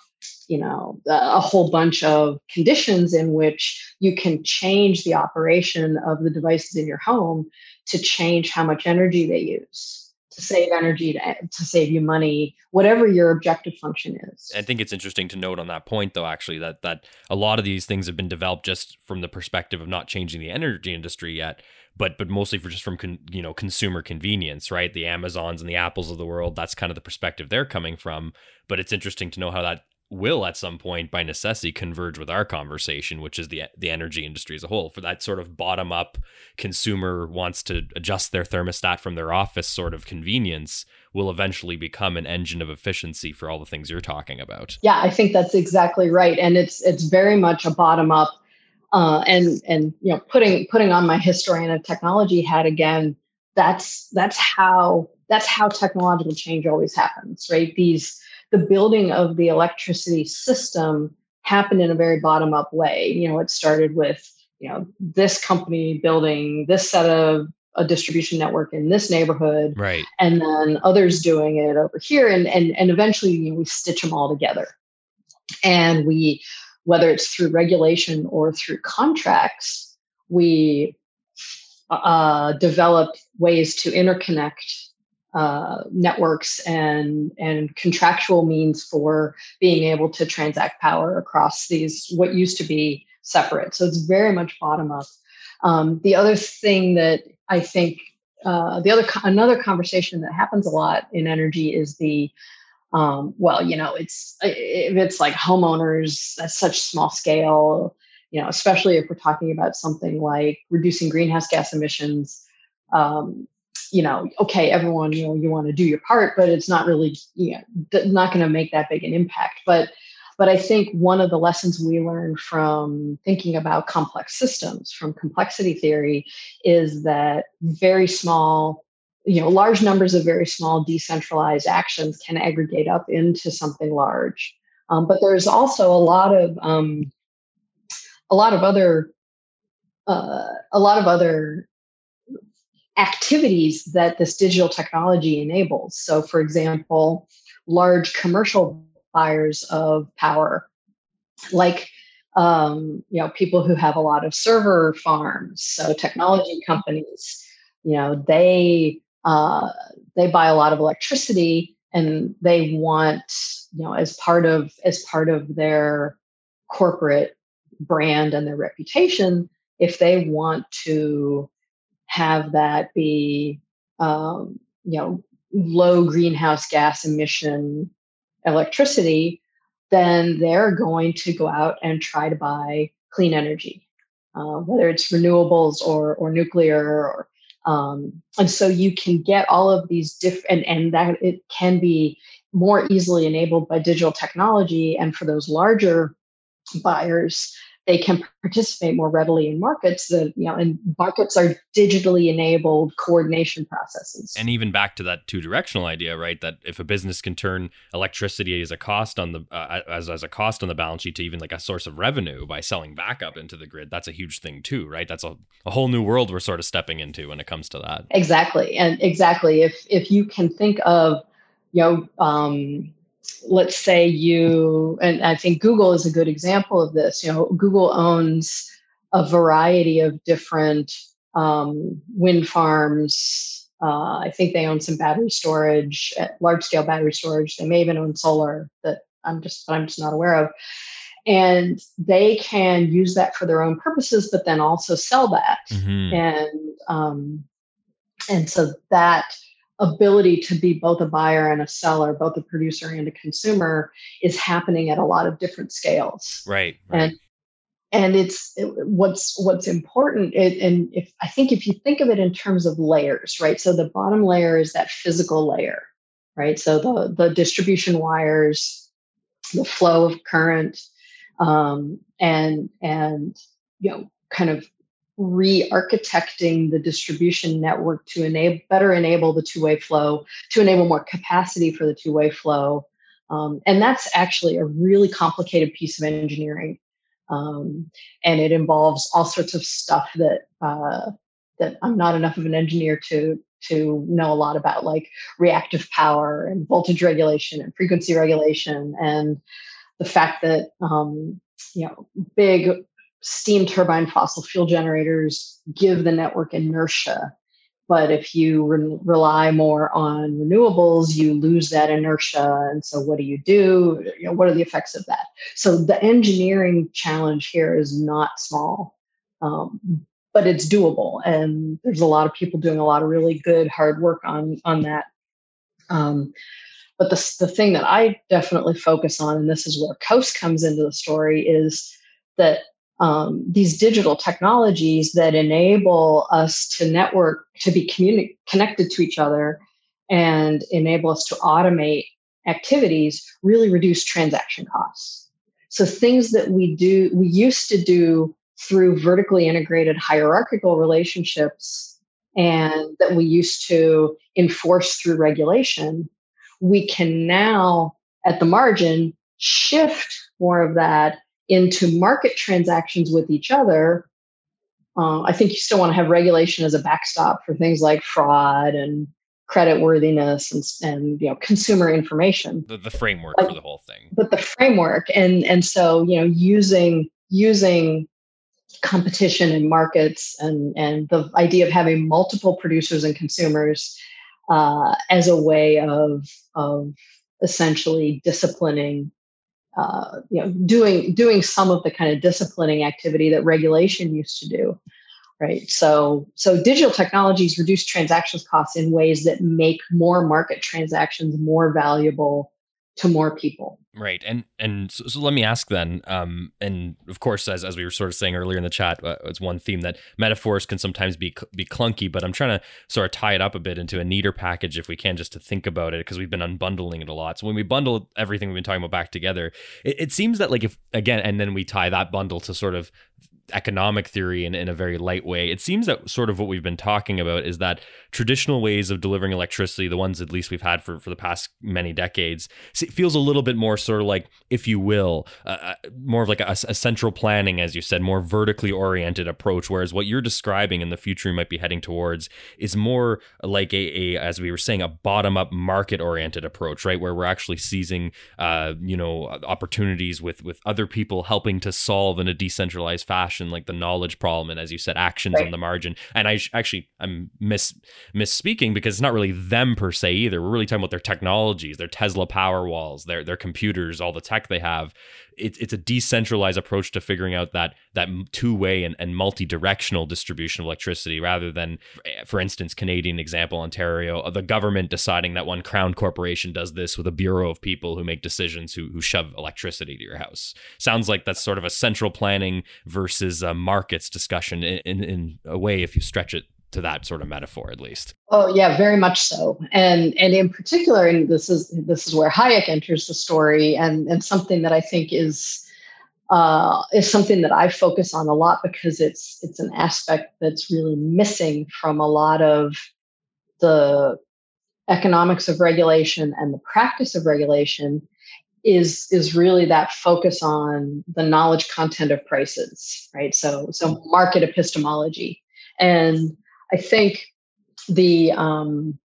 you know a whole bunch of conditions in which you can change the operation of the devices in your home to change how much energy they use to save energy, to, to save you money, whatever your objective function is. I think it's interesting to note on that point, though, actually, that that a lot of these things have been developed just from the perspective of not changing the energy industry yet, but but mostly for just from con, you know consumer convenience, right? The Amazons and the Apples of the world. That's kind of the perspective they're coming from. But it's interesting to know how that will at some point by necessity converge with our conversation which is the the energy industry as a whole for that sort of bottom up consumer wants to adjust their thermostat from their office sort of convenience will eventually become an engine of efficiency for all the things you're talking about. Yeah i think that's exactly right. And it's it's very much a bottom up uh, and and you know putting putting on my historian of technology hat again that's that's how that's how technological change always happens right? These the building of the electricity system happened in a very bottom up way. You know, it started with, you know, this company building this set of a distribution network in this neighborhood. Right. And then others doing it over here. And and and eventually you know, we stitch them all together. And we, whether it's through regulation or through contracts, we uh, develop ways to interconnect uh, networks and and contractual means for being able to transact power across these what used to be separate. So it's very much bottom up. Um, the other thing that I think uh, the other another conversation that happens a lot in energy is the um, well, you know, it's if it's like homeowners at such small scale, you know, especially if we're talking about something like reducing greenhouse gas emissions. Um, you know, okay, everyone, you know, you want to do your part, but it's not really, you know, not going to make that big an impact. But, but I think one of the lessons we learned from thinking about complex systems, from complexity theory, is that very small, you know, large numbers of very small decentralized actions can aggregate up into something large. Um, but there's also a lot of um, a lot of other uh, a lot of other activities that this digital technology enables. So, for example, large commercial buyers of power, like um, you know people who have a lot of server farms, so technology companies, you know they uh, they buy a lot of electricity and they want you know as part of as part of their corporate brand and their reputation if they want to have that be um, you know low greenhouse gas emission electricity then they're going to go out and try to buy clean energy uh, whether it's renewables or or nuclear or um, and so you can get all of these different and, and that it can be more easily enabled by digital technology and for those larger buyers they can participate more readily in markets that you know and markets are digitally enabled coordination processes. And even back to that two directional idea right that if a business can turn electricity as a cost on the uh, as, as a cost on the balance sheet to even like a source of revenue by selling backup into the grid that's a huge thing too right? That's a, a whole new world we're sort of stepping into when it comes to that. Exactly. And exactly if if you can think of you know um, let's say you, and I think Google is a good example of this. You know, Google owns a variety of different um, wind farms. Uh, I think they own some battery storage, uh, large scale battery storage. They may even own solar that I'm just I'm just not aware of. And they can use that for their own purposes, but then also sell that. Mm-hmm. And um, and so that ability to be both a buyer and a seller, both a producer and a consumer, is happening at a lot of different scales. Right. right. And and it's it, what's what's important. It, and if I think if you think of it in terms of layers, right? So the bottom layer is that physical layer, right? So the the distribution wires, the flow of current, um, and and you know kind of re-architecting the distribution network to enable better enable the two-way flow to enable more capacity for the two-way flow. Um, and that's actually a really complicated piece of engineering. Um, and it involves all sorts of stuff that uh, that i'm not enough of an engineer to to know a lot about like reactive power and voltage regulation and frequency regulation and the fact that um, you know big steam turbine fossil fuel generators give the network inertia. But if you re- rely more on renewables, you lose that inertia. And so, what do you do? You know, what are the effects of that? So, the engineering challenge here is not small, um, but it's doable. And there's a lot of people doing a lot of really good hard work on on that. Um, but the, the thing that I definitely focus on, and this is where Coase comes into the story, is that um, these digital technologies that enable us to network, to be communi- connected to each other, and enable us to automate activities really reduce transaction costs. So things that we do, we used to do through vertically integrated hierarchical relationships and that we used to enforce through regulation, we can now at the margin shift more of that into market transactions with each other. Uh, I think you still want to have regulation as a backstop for things like fraud and credit worthiness and, and you know consumer information the, the framework for the whole thing but the framework and and so you know using using competition in markets and and the idea of having multiple producers and consumers uh, as a way of of essentially disciplining uh, you know doing doing some of the kind of disciplining activity that regulation used to do right? So so digital technologies reduce transactions costs in ways that make more market transactions more valuable to more people. Right and and so, so let me ask then um and of course as, as we were sort of saying earlier in the chat uh, it's one theme that metaphors can sometimes be be clunky but i'm trying to sort of tie it up a bit into a neater package if we can just to think about it because we've been unbundling it a lot. So when we bundle everything we've been talking about back together it, it seems that like if again and then we tie that bundle to sort of economic theory in, in a very light way. It seems that sort of what we've been talking about is that traditional ways of delivering electricity, the ones at least we've had for, for the past many decades, feels a little bit more sort of like, if you will, uh, more of like a, a, central planning, as you said, more vertically oriented approach. Whereas what you're describing in the future you might be heading towards is more like a, a as we were saying, a bottom up market oriented approach, right? Where we're actually seizing, uh, you know, opportunities with with other people helping to solve in a decentralized fashion like the knowledge problem and as you said actions right. on the margin. And i sh- actually i'm miss misspeaking because it's not really them per se either. We're really talking about their technologies their tesla power walls their their computers all the tech they have it's it's a decentralized approach to figuring out that that two-way and, and multi-directional distribution of electricity rather than eh, for instance canadian example ontario the government deciding that one crown corporation does this with a bureau of people who make decisions who, who shove electricity to your house. Sounds like that's sort of a central planning versus a markets discussion in, in, in a way if you stretch it to that sort of metaphor at least. Oh yeah very much so. And and in particular and this is this is where hayek enters the story and and something that i think is uh, is something that I focus on a lot because it's it's an aspect that's really missing from a lot of the economics of regulation and the practice of regulation is is really that focus on the knowledge content of prices right? So so market epistemology. And I think the um,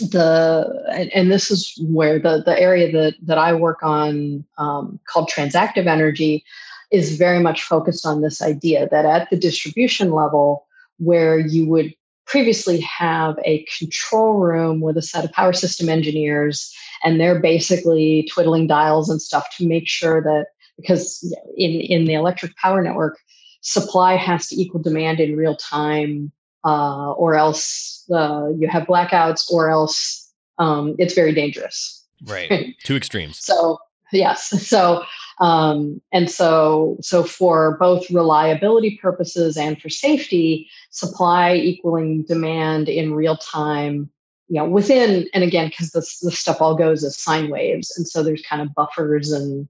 the and, and, this is where the the area that that I work on um, called transactive energy is very much focused on this idea that at the distribution level where you would previously have a control room with a set of power system engineers and they're basically twiddling dials and stuff to make sure that because in in the electric power network supply has to equal demand in real time uh, or else uh, you have blackouts, or else um, it's very dangerous. Right. Two extremes. So yes. So um, and so so for both reliability purposes and for safety, supply equaling demand in real time. You know, within and again, because this this stuff all goes as sine waves, and so there's kind of buffers and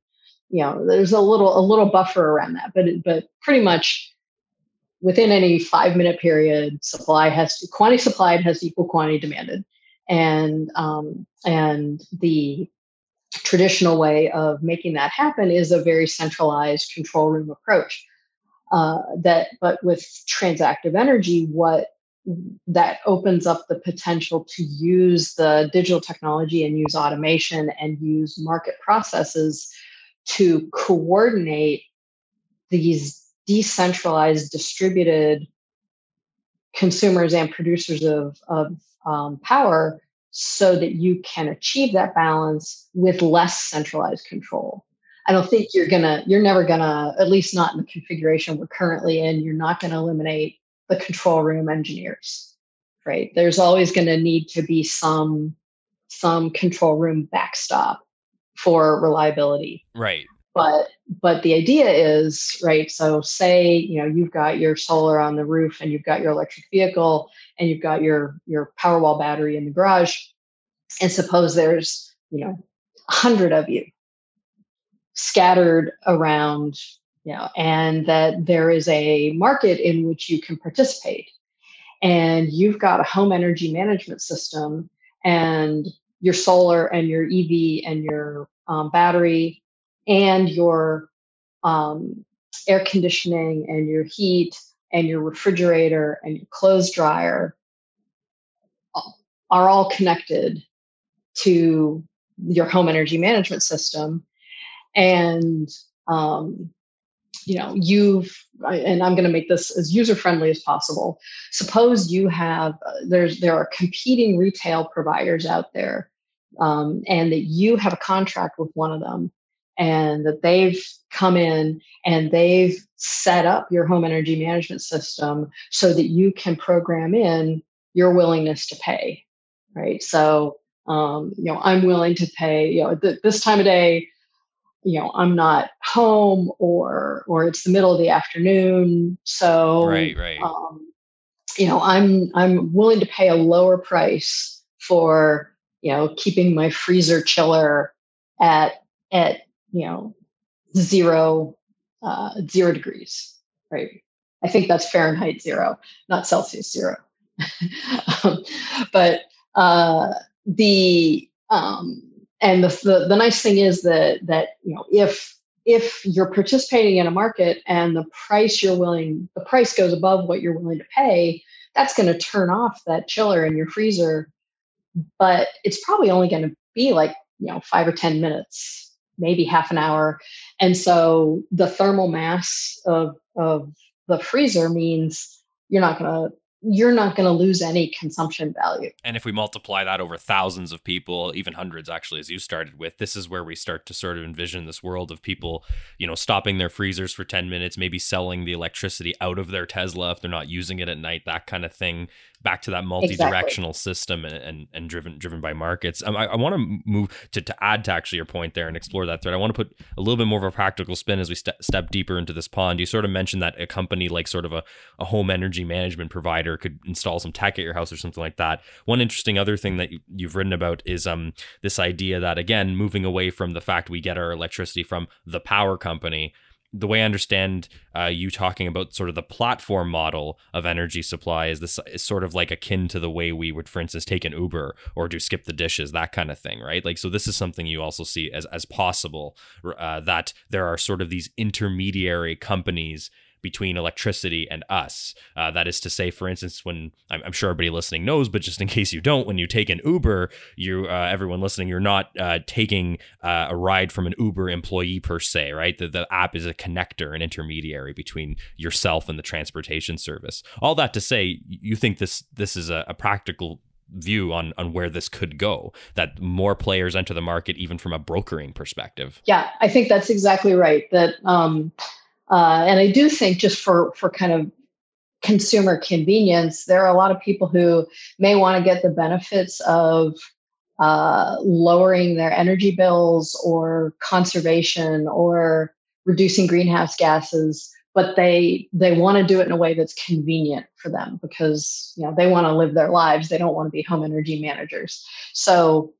you know there's a little a little buffer around that, but but pretty much within any five minute period, supply has to, quantity supplied has equal quantity demanded, and um, and the traditional way of making that happen is a very centralized control room approach. Uh, that, but with transactive energy, what that opens up the potential to use the digital technology and use automation and use market processes to coordinate these decentralized, distributed consumers and producers of, of um, power so that you can achieve that balance with less centralized control. I don't think you're gonna, you're never gonna, at least not in the configuration we're currently in, you're not gonna eliminate the control room engineers, right? There's always gonna need to be some some control room backstop for reliability. Right. But but the idea is right. So say you know you've got your solar on the roof and you've got your electric vehicle and you've got your your Powerwall battery in the garage, and suppose there's you know a hundred of you scattered around you know and that there is a market in which you can participate and you've got a home energy management system and your solar and your ev and your um, battery and your um, air conditioning and your heat and your refrigerator and your clothes dryer are all connected to your home energy management system. And um, you know you've and i'm going to make this as user friendly as possible. Suppose you have uh, there's there are competing retail providers out there um, and that you have a contract with one of them and that they've come in and they've set up your home energy management system so that you can program in your willingness to pay right? So um, you know i'm willing to pay you know th- this time of day you know i'm not home or or it's the middle of the afternoon so right right. um, you know i'm i'm willing to pay a lower price for you know keeping my freezer chiller at at you know zero uh, zero degrees right? I think that's fahrenheit zero not celsius zero. Um, but uh, the um, and the, the, the nice thing is that that you know if if you're participating in a market and the price you're willing the price goes above what you're willing to pay that's going to turn off that chiller in your freezer. But it's probably only going to be like you know five or ten minutes maybe half an hour and so the thermal mass of of the freezer means you're not going to you're not going to lose any consumption value. And if we multiply that over thousands of people, even hundreds actually, as you started with, this is where we start to sort of envision this world of people, you know, stopping their freezers for 10 minutes, maybe selling the electricity out of their Tesla if they're not using it at night, that kind of thing back to that multi-directional exactly. system and, and, and driven driven by markets. Um, I, I want to move to, to add to actually your point there and explore that thread. I want to put a little bit more of a practical spin as we ste- step deeper into this pond. You sort of mentioned that a company like sort of a, a home energy management provider could install some tech at your house or something like that. One interesting other thing that you, you've written about is um this idea that again moving away from the fact we get our electricity from the power company the way I understand uh, you talking about sort of the platform model of energy supply is this is sort of like akin to the way we would, for instance, take an Uber or do skip the dishes, that kind of thing, right? Like, so this is something you also see as as possible uh, that there are sort of these intermediary companies between electricity and us. Uh, that is to say, for instance, when I'm, I'm, sure everybody listening knows, but just in case you don't, when you take an Uber, you uh, everyone listening, you're not uh, taking uh, a ride from an Uber employee per se, right? The, the app is a connector, an intermediary between yourself and the transportation service. All that to say, you think this this is a, a practical view on on where this could go that more players enter the market even from a brokering perspective yeah i think that's exactly right that um uh, and I do think just for for kind of consumer convenience, there are a lot of people who may want to get the benefits of uh, lowering their energy bills or conservation or reducing greenhouse gases but they they want to do it in a way that's convenient for them because you know they want to live their lives. They don't want to be home energy managers. So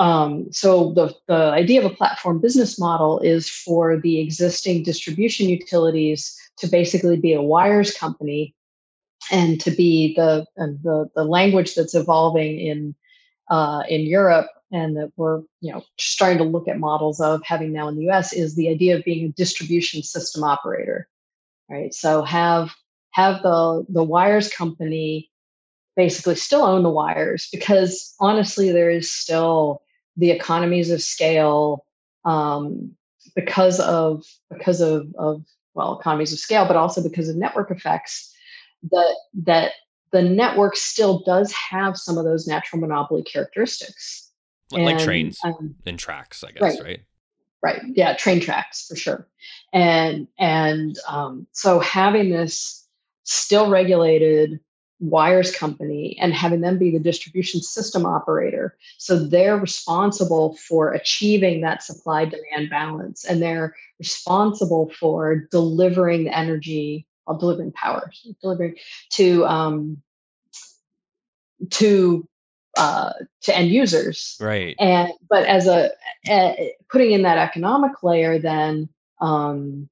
um, so the, the idea of a platform business model is for the existing distribution utilities to basically be a wires company and to be the the, the language that's evolving in uh, in Europe and that we're you know starting to look at models of having now in the US is the idea of being a distribution system operator right? So have have the the wires company basically still own the wires because honestly there is still the economies of scale um, because of because of, of well economies of scale but also because of network effects that that the network still does have some of those natural monopoly characteristics. Like, and, like trains um, and tracks i guess right, right? Right. Yeah train tracks for sure. And and um, so having this still regulated wires company and having them be the distribution system operator. So they're responsible for achieving that supply demand balance and they're responsible for delivering the energy, or delivering power, delivering to um, to uh, to end users. Right. And but as a, a putting in that economic layer, then um,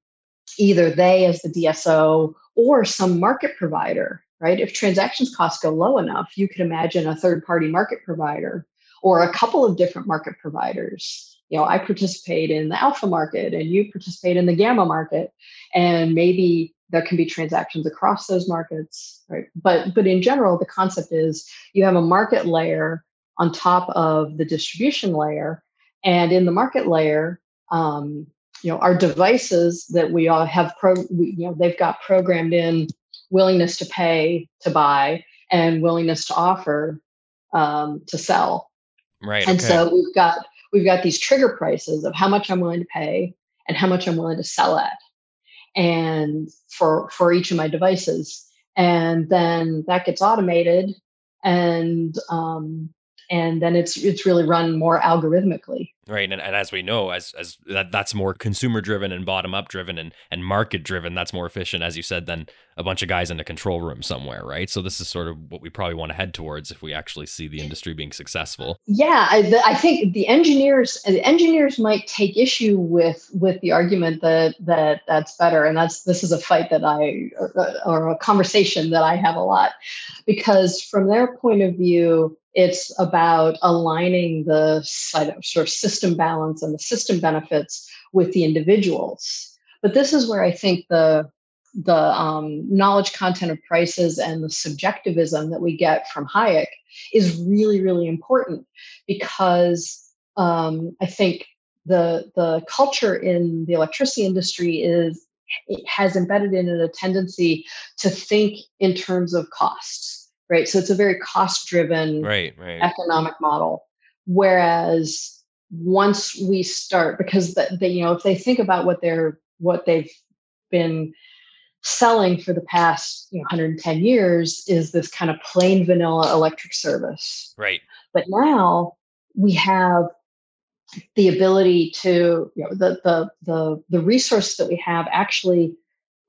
either they as the DSO or some market provider, right? If transactions costs go low enough, you could imagine a third party market provider or a couple of different market providers. You know, I participate in the alpha market and you participate in the gamma market, and maybe there can be transactions across those markets, right? But but in general, the concept is you have a market layer on top of the distribution layer, and in the market layer, um, you know, our devices that we all have pro, we, you know, they've got programmed in willingness to pay to buy and willingness to offer um, to sell. Right. And okay. so we've got we've got these trigger prices of how much I'm willing to pay and how much I'm willing to sell at and for for each of my devices and then that gets automated and um, and then it's it's really run more algorithmically right? And, and as we know as as that, that's more consumer driven and bottom up driven and and market driven that's more efficient as you said than a bunch of guys in a control room somewhere right? So this is sort of what we probably want to head towards if we actually see the industry being successful. Yeah i, the, I think the engineers uh, the engineers might take issue with with the argument that that that's better and that's this is a fight that i or, or a conversation that i have a lot because from their point of view it's about aligning the sort of system balance and the system benefits with the individuals. But this is where I think the the um, knowledge content of prices and the subjectivism that we get from Hayek is really, really important because um, I think the the culture in the electricity industry is it has embedded in it a tendency to think in terms of costs right? So it's a very cost driven right, right. economic model. Whereas once we start, because they, you know, if they think about what they're what they've been selling for the past you know, 110 years is this kind of plain vanilla electric service. Right. But now we have the ability to you know the the the the resource that we have actually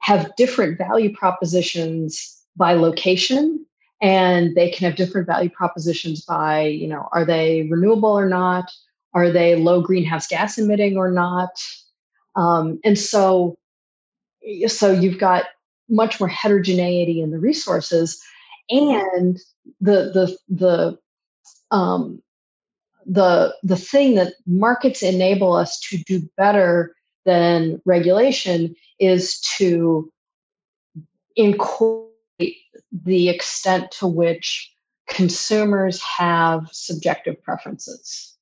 have different value propositions by location and they can have different value propositions by you know are they renewable or not are they low greenhouse gas emitting or not um, and so so you've got much more heterogeneity in the resources and the the the um, the the thing that markets enable us to do better than regulation is to incorporate the extent to which consumers have subjective preferences.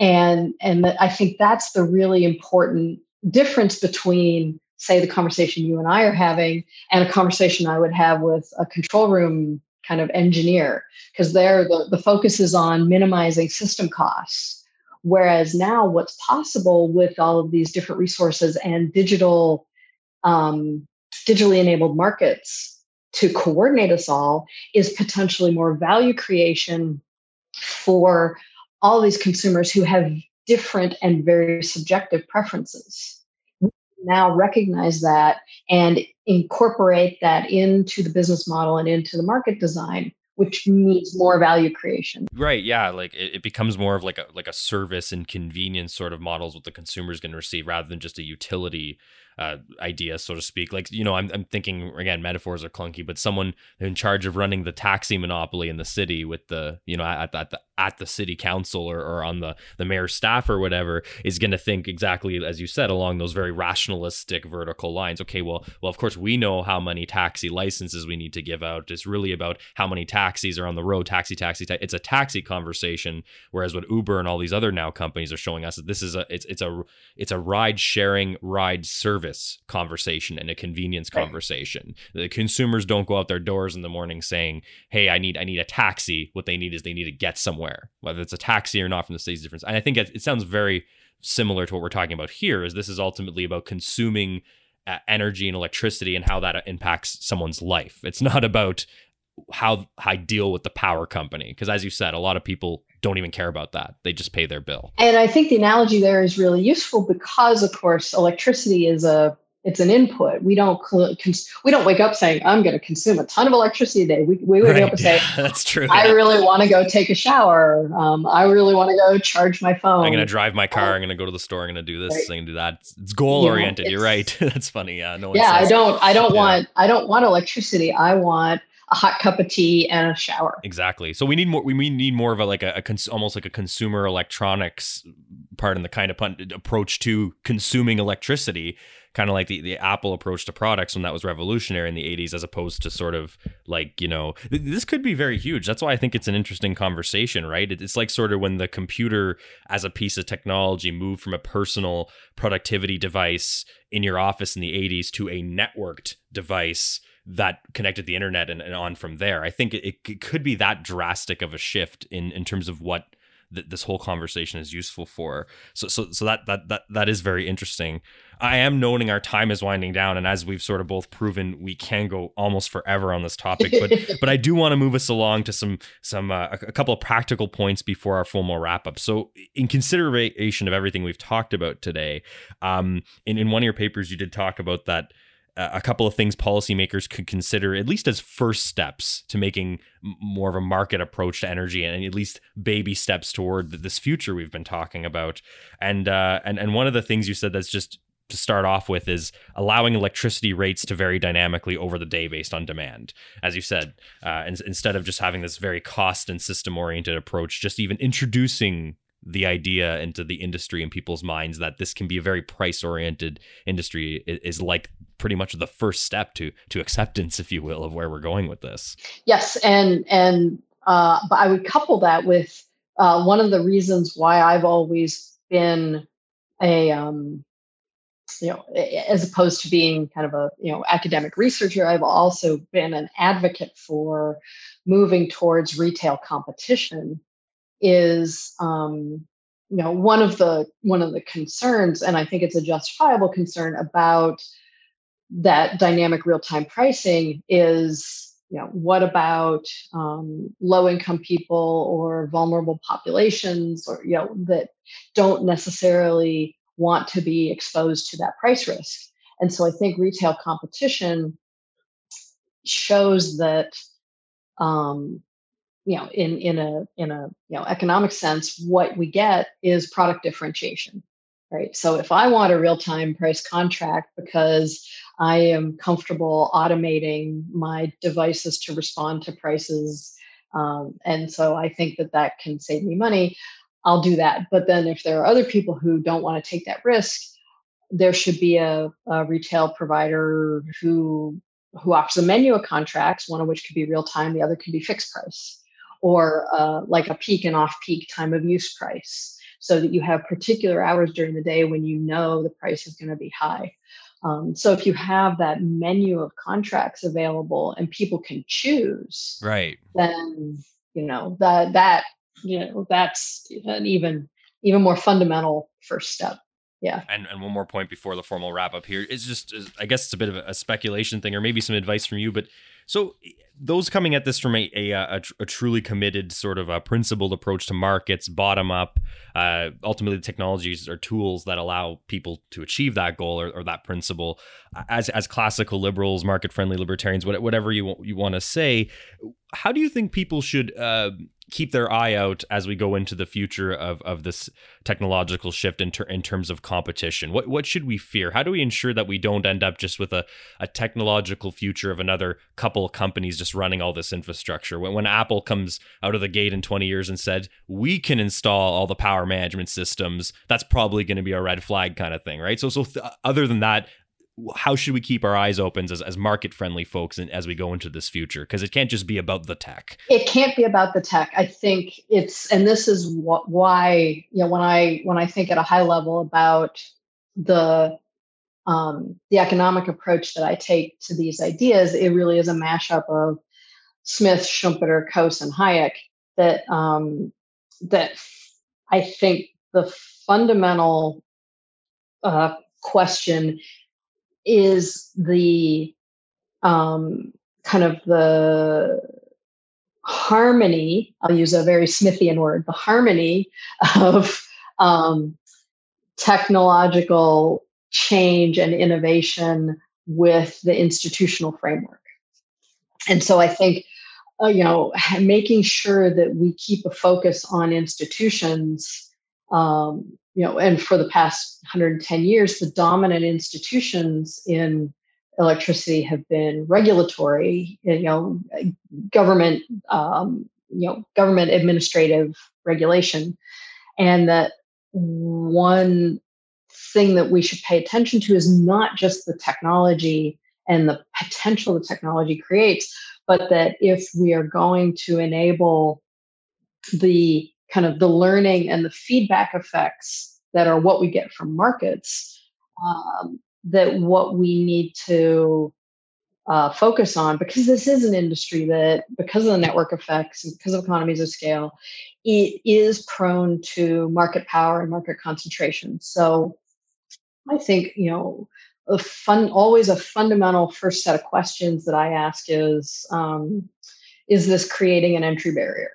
And, and I think that's the really important difference between, say, the conversation you and I are having and a conversation I would have with a control room kind of engineer, because there the, the focus is on minimizing system costs. Whereas now, what's possible with all of these different resources and digital, um, digitally enabled markets to coordinate us all is potentially more value creation for all these consumers who have different and very subjective preferences. We now recognize that and incorporate that into the business model and into the market design which means more value creation right yeah like it, it, becomes more of like a like a service and convenience sort of models what the consumer is going to receive rather than just a utility uh, idea, so to speak. Like, you know, I'm, I'm thinking again, metaphors are clunky, but someone in charge of running the taxi monopoly in the city with the, you know, at, at the at the city council or, or on the the mayor's staff or whatever is going to think exactly as you said along those very rationalistic vertical lines. Okay, well, well, of course we know how many taxi licenses we need to give out. It's really about how many taxis are on the road. Taxi, taxi, ta- it's a taxi conversation. Whereas what Uber and all these other now companies are showing us is this is a it's it's a it's a ride sharing ride service service conversation and a convenience right. conversation. The consumers don't go out their doors in the morning saying, "Hey, I need I need a taxi." What they need is they need to get somewhere, whether it's a taxi or not from the state's difference. And I think it, it sounds very similar to what we're talking about here. Is this is ultimately about consuming uh, energy and electricity and how that impacts someone's life. It's not about how I deal with the power company because as you said a lot of people don't even care about that they just pay their bill and i think the analogy there is really useful because of course electricity is a it's an input. We don't cons- we don't wake up saying I'm going to consume a ton of electricity today. We we wake right. up and say that's true. I really want to go take a shower. Um, I really want to go charge my phone. I'm going to drive my car. I'm going to go to the store. I'm going to do this. Right. I'm going to do that. It's goal oriented. You're right. that's funny. Yeah. No. yeah. Says, I don't. I don't yeah. want. I don't want electricity. I want a hot cup of tea and a shower. Exactly. So we need more. We need more of a like a, a cons- almost like a consumer electronics part in the kind of pun- approach to consuming electricity kind of like the, the Apple approach to products when that was revolutionary in the 80s, as opposed to sort of like, you know, th- this could be very huge. That's why I think it's an interesting conversation, right? It's like sort of when the computer as a piece of technology moved from a personal productivity device in your office in the 80s to a networked device that connected the internet and, and on from there. I think it, it could be that drastic of a shift in, in terms of what th- this whole conversation is useful for. So so so that that that that is very interesting. I am noting our time is winding down, and as we've sort of both proven, we can go almost forever on this topic. But but I do want to move us along to some some uh, a couple of practical points before our formal wrap up. So in consideration of everything we've talked about today, um, in in one of your papers, you did talk about that a couple of things policymakers could consider at least as first steps to making more of a market approach to energy and at least baby steps toward this future we've been talking about and uh, and and one of the things you said that's just to start off with is allowing electricity rates to vary dynamically over the day based on demand. As you said, uh, in, instead of just having this very cost and system oriented approach, just even introducing the idea into the industry and people's minds that this can be a very price oriented industry is, like pretty much the first step to to acceptance if you will of where we're going with this. Yes and and uh, but i would couple that with uh, one of the reasons why i've always been a um, you know as opposed to being kind of a you know academic researcher i've also been an advocate for moving towards retail competition is um, you know one of the one of the concerns and i think it's a justifiable concern about that dynamic real-time pricing is you know what about um, low income people or vulnerable populations or you know that don't necessarily want to be exposed to that price risk? And so i think retail competition shows that um, you know in in a in a you know economic sense what we get is product differentiation right? So if i want a real time price contract because i am comfortable automating my devices to respond to prices um, and so i think that that can save me money i'll do that. But then if there are other people who don't want to take that risk there should be a, a retail provider who who offers a menu of contracts one of which could be real time the other could be fixed price or uh, like a peak and off peak time of use price so that you have particular hours during the day when you know the price is going to be high. Um, so if you have that menu of contracts available and people can choose, right, then you know that that you know that's an even even more fundamental first step. Yeah. And and one more point before the formal wrap up here is just I guess it's a bit of a speculation thing or maybe some advice from you, but so those coming at this from a a, a, a truly committed sort of a principled approach to markets, bottom up. Uh, ultimately, the technologies are tools that allow people to achieve that goal or, or that principle. As as classical liberals, market friendly libertarians, whatever you you want to say, how do you think people should uh, keep their eye out as we go into the future of, of this technological shift in, ter- in terms of competition? What what should we fear? How do we ensure that we don't end up just with a, a technological future of another couple of companies just running all this infrastructure? When, when Apple comes out of the gate in 20 years and said, we can install all the power management systems, that's probably going to be a red flag kind of thing, right? So, so th- other than that, how should we keep our eyes open as, as market friendly folks and as we go into this future? Because it can't just be about the tech. It can't be about the tech. I think it's and this is why you know when i when i think at a high level about the um, the economic approach that i take to these ideas it really is a mashup of smith schumpeter coase and hayek that um, that i think the fundamental uh, question is the um, kind of the harmony, I'll use a very Smithian word, the harmony of um, technological change and innovation with the institutional framework. And so I think, uh, you know, making sure that we keep a focus on institutions, um, you know, and for the past 110 years, the dominant institutions in electricity have been regulatory, you know, government, um, you know, government administrative regulation, and that one thing that we should pay attention to is not just the technology and the potential the technology creates, but that if we are going to enable the kind of the learning and the feedback effects that are what we get from markets, um, that what we need to uh, focus on because this is an industry that because of the network effects and because of economies of scale it is prone to market power and market concentration. So i think you know a fun always a fundamental first set of questions that i ask is um, is this creating an entry barrier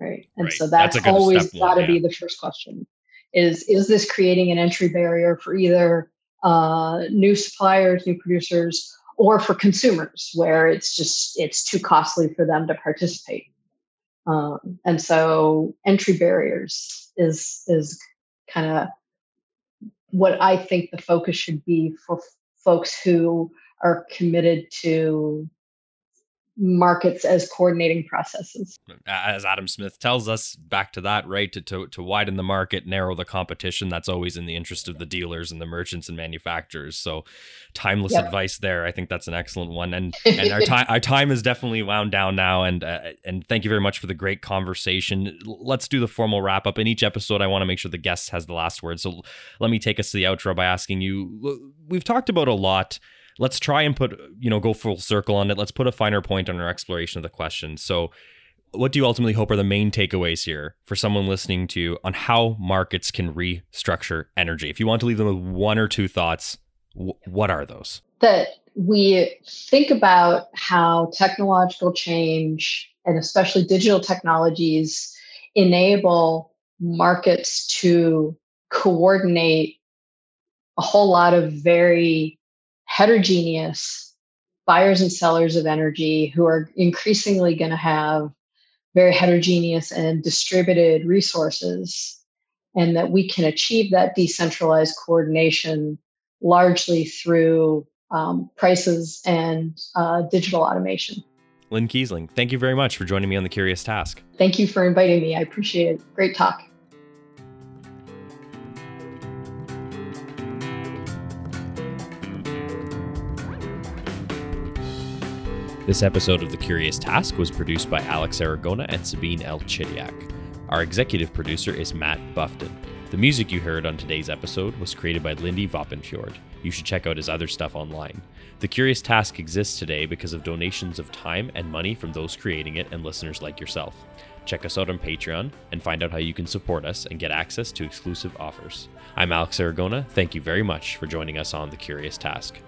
right and right. so that's, that's always got to yeah. be the first question is is this creating an entry barrier for either uh, new suppliers, new producers, or for consumers where it's just it's too costly for them to participate. Um, and so entry barriers is is kind of what I think the focus should be for folks who are committed to markets as coordinating processes. As Adam Smith tells us, back to that, right? To, to, to widen the market, narrow the competition, that's always in the interest of the dealers and the merchants and manufacturers. So timeless yep. advice there. I think that's an excellent one. And and our time our time is definitely wound down now. And uh, and thank you very much for the great conversation. Let's do the formal wrap up. In each episode, I want to make sure the guest has the last word. So let me take us to the outro by asking you, we've talked about a lot let's try and put you know go full circle on it. Let's put a finer point on our exploration of the question. So what do you ultimately hope are the main takeaways here for someone listening to on how markets can restructure energy? If you want to leave them with one or two thoughts w- what are those? That we think about how technological change and especially digital technologies enable markets to coordinate a whole lot of very heterogeneous buyers and sellers of energy who are increasingly going to have very heterogeneous and distributed resources, and that we can achieve that decentralized coordination largely through um, prices and uh, digital automation. Lynne Kiesling, thank you very much for joining me on The Curious Task. Thank you for inviting me. I appreciate it. Great talk. This episode of The Curious Task was produced by Alex Aragona and Sabine L. Chidiak. Our executive producer is Matt Buffton. The music you heard on today's episode was created by Lindy Voppenfjord. You should check out his other stuff online. The Curious Task exists today because of donations of time and money from those creating it and listeners like yourself. Check us out on Patreon and find out how you can support us and get access to exclusive offers. I'm Alex Aragona. Thank you very much for joining us on The Curious Task.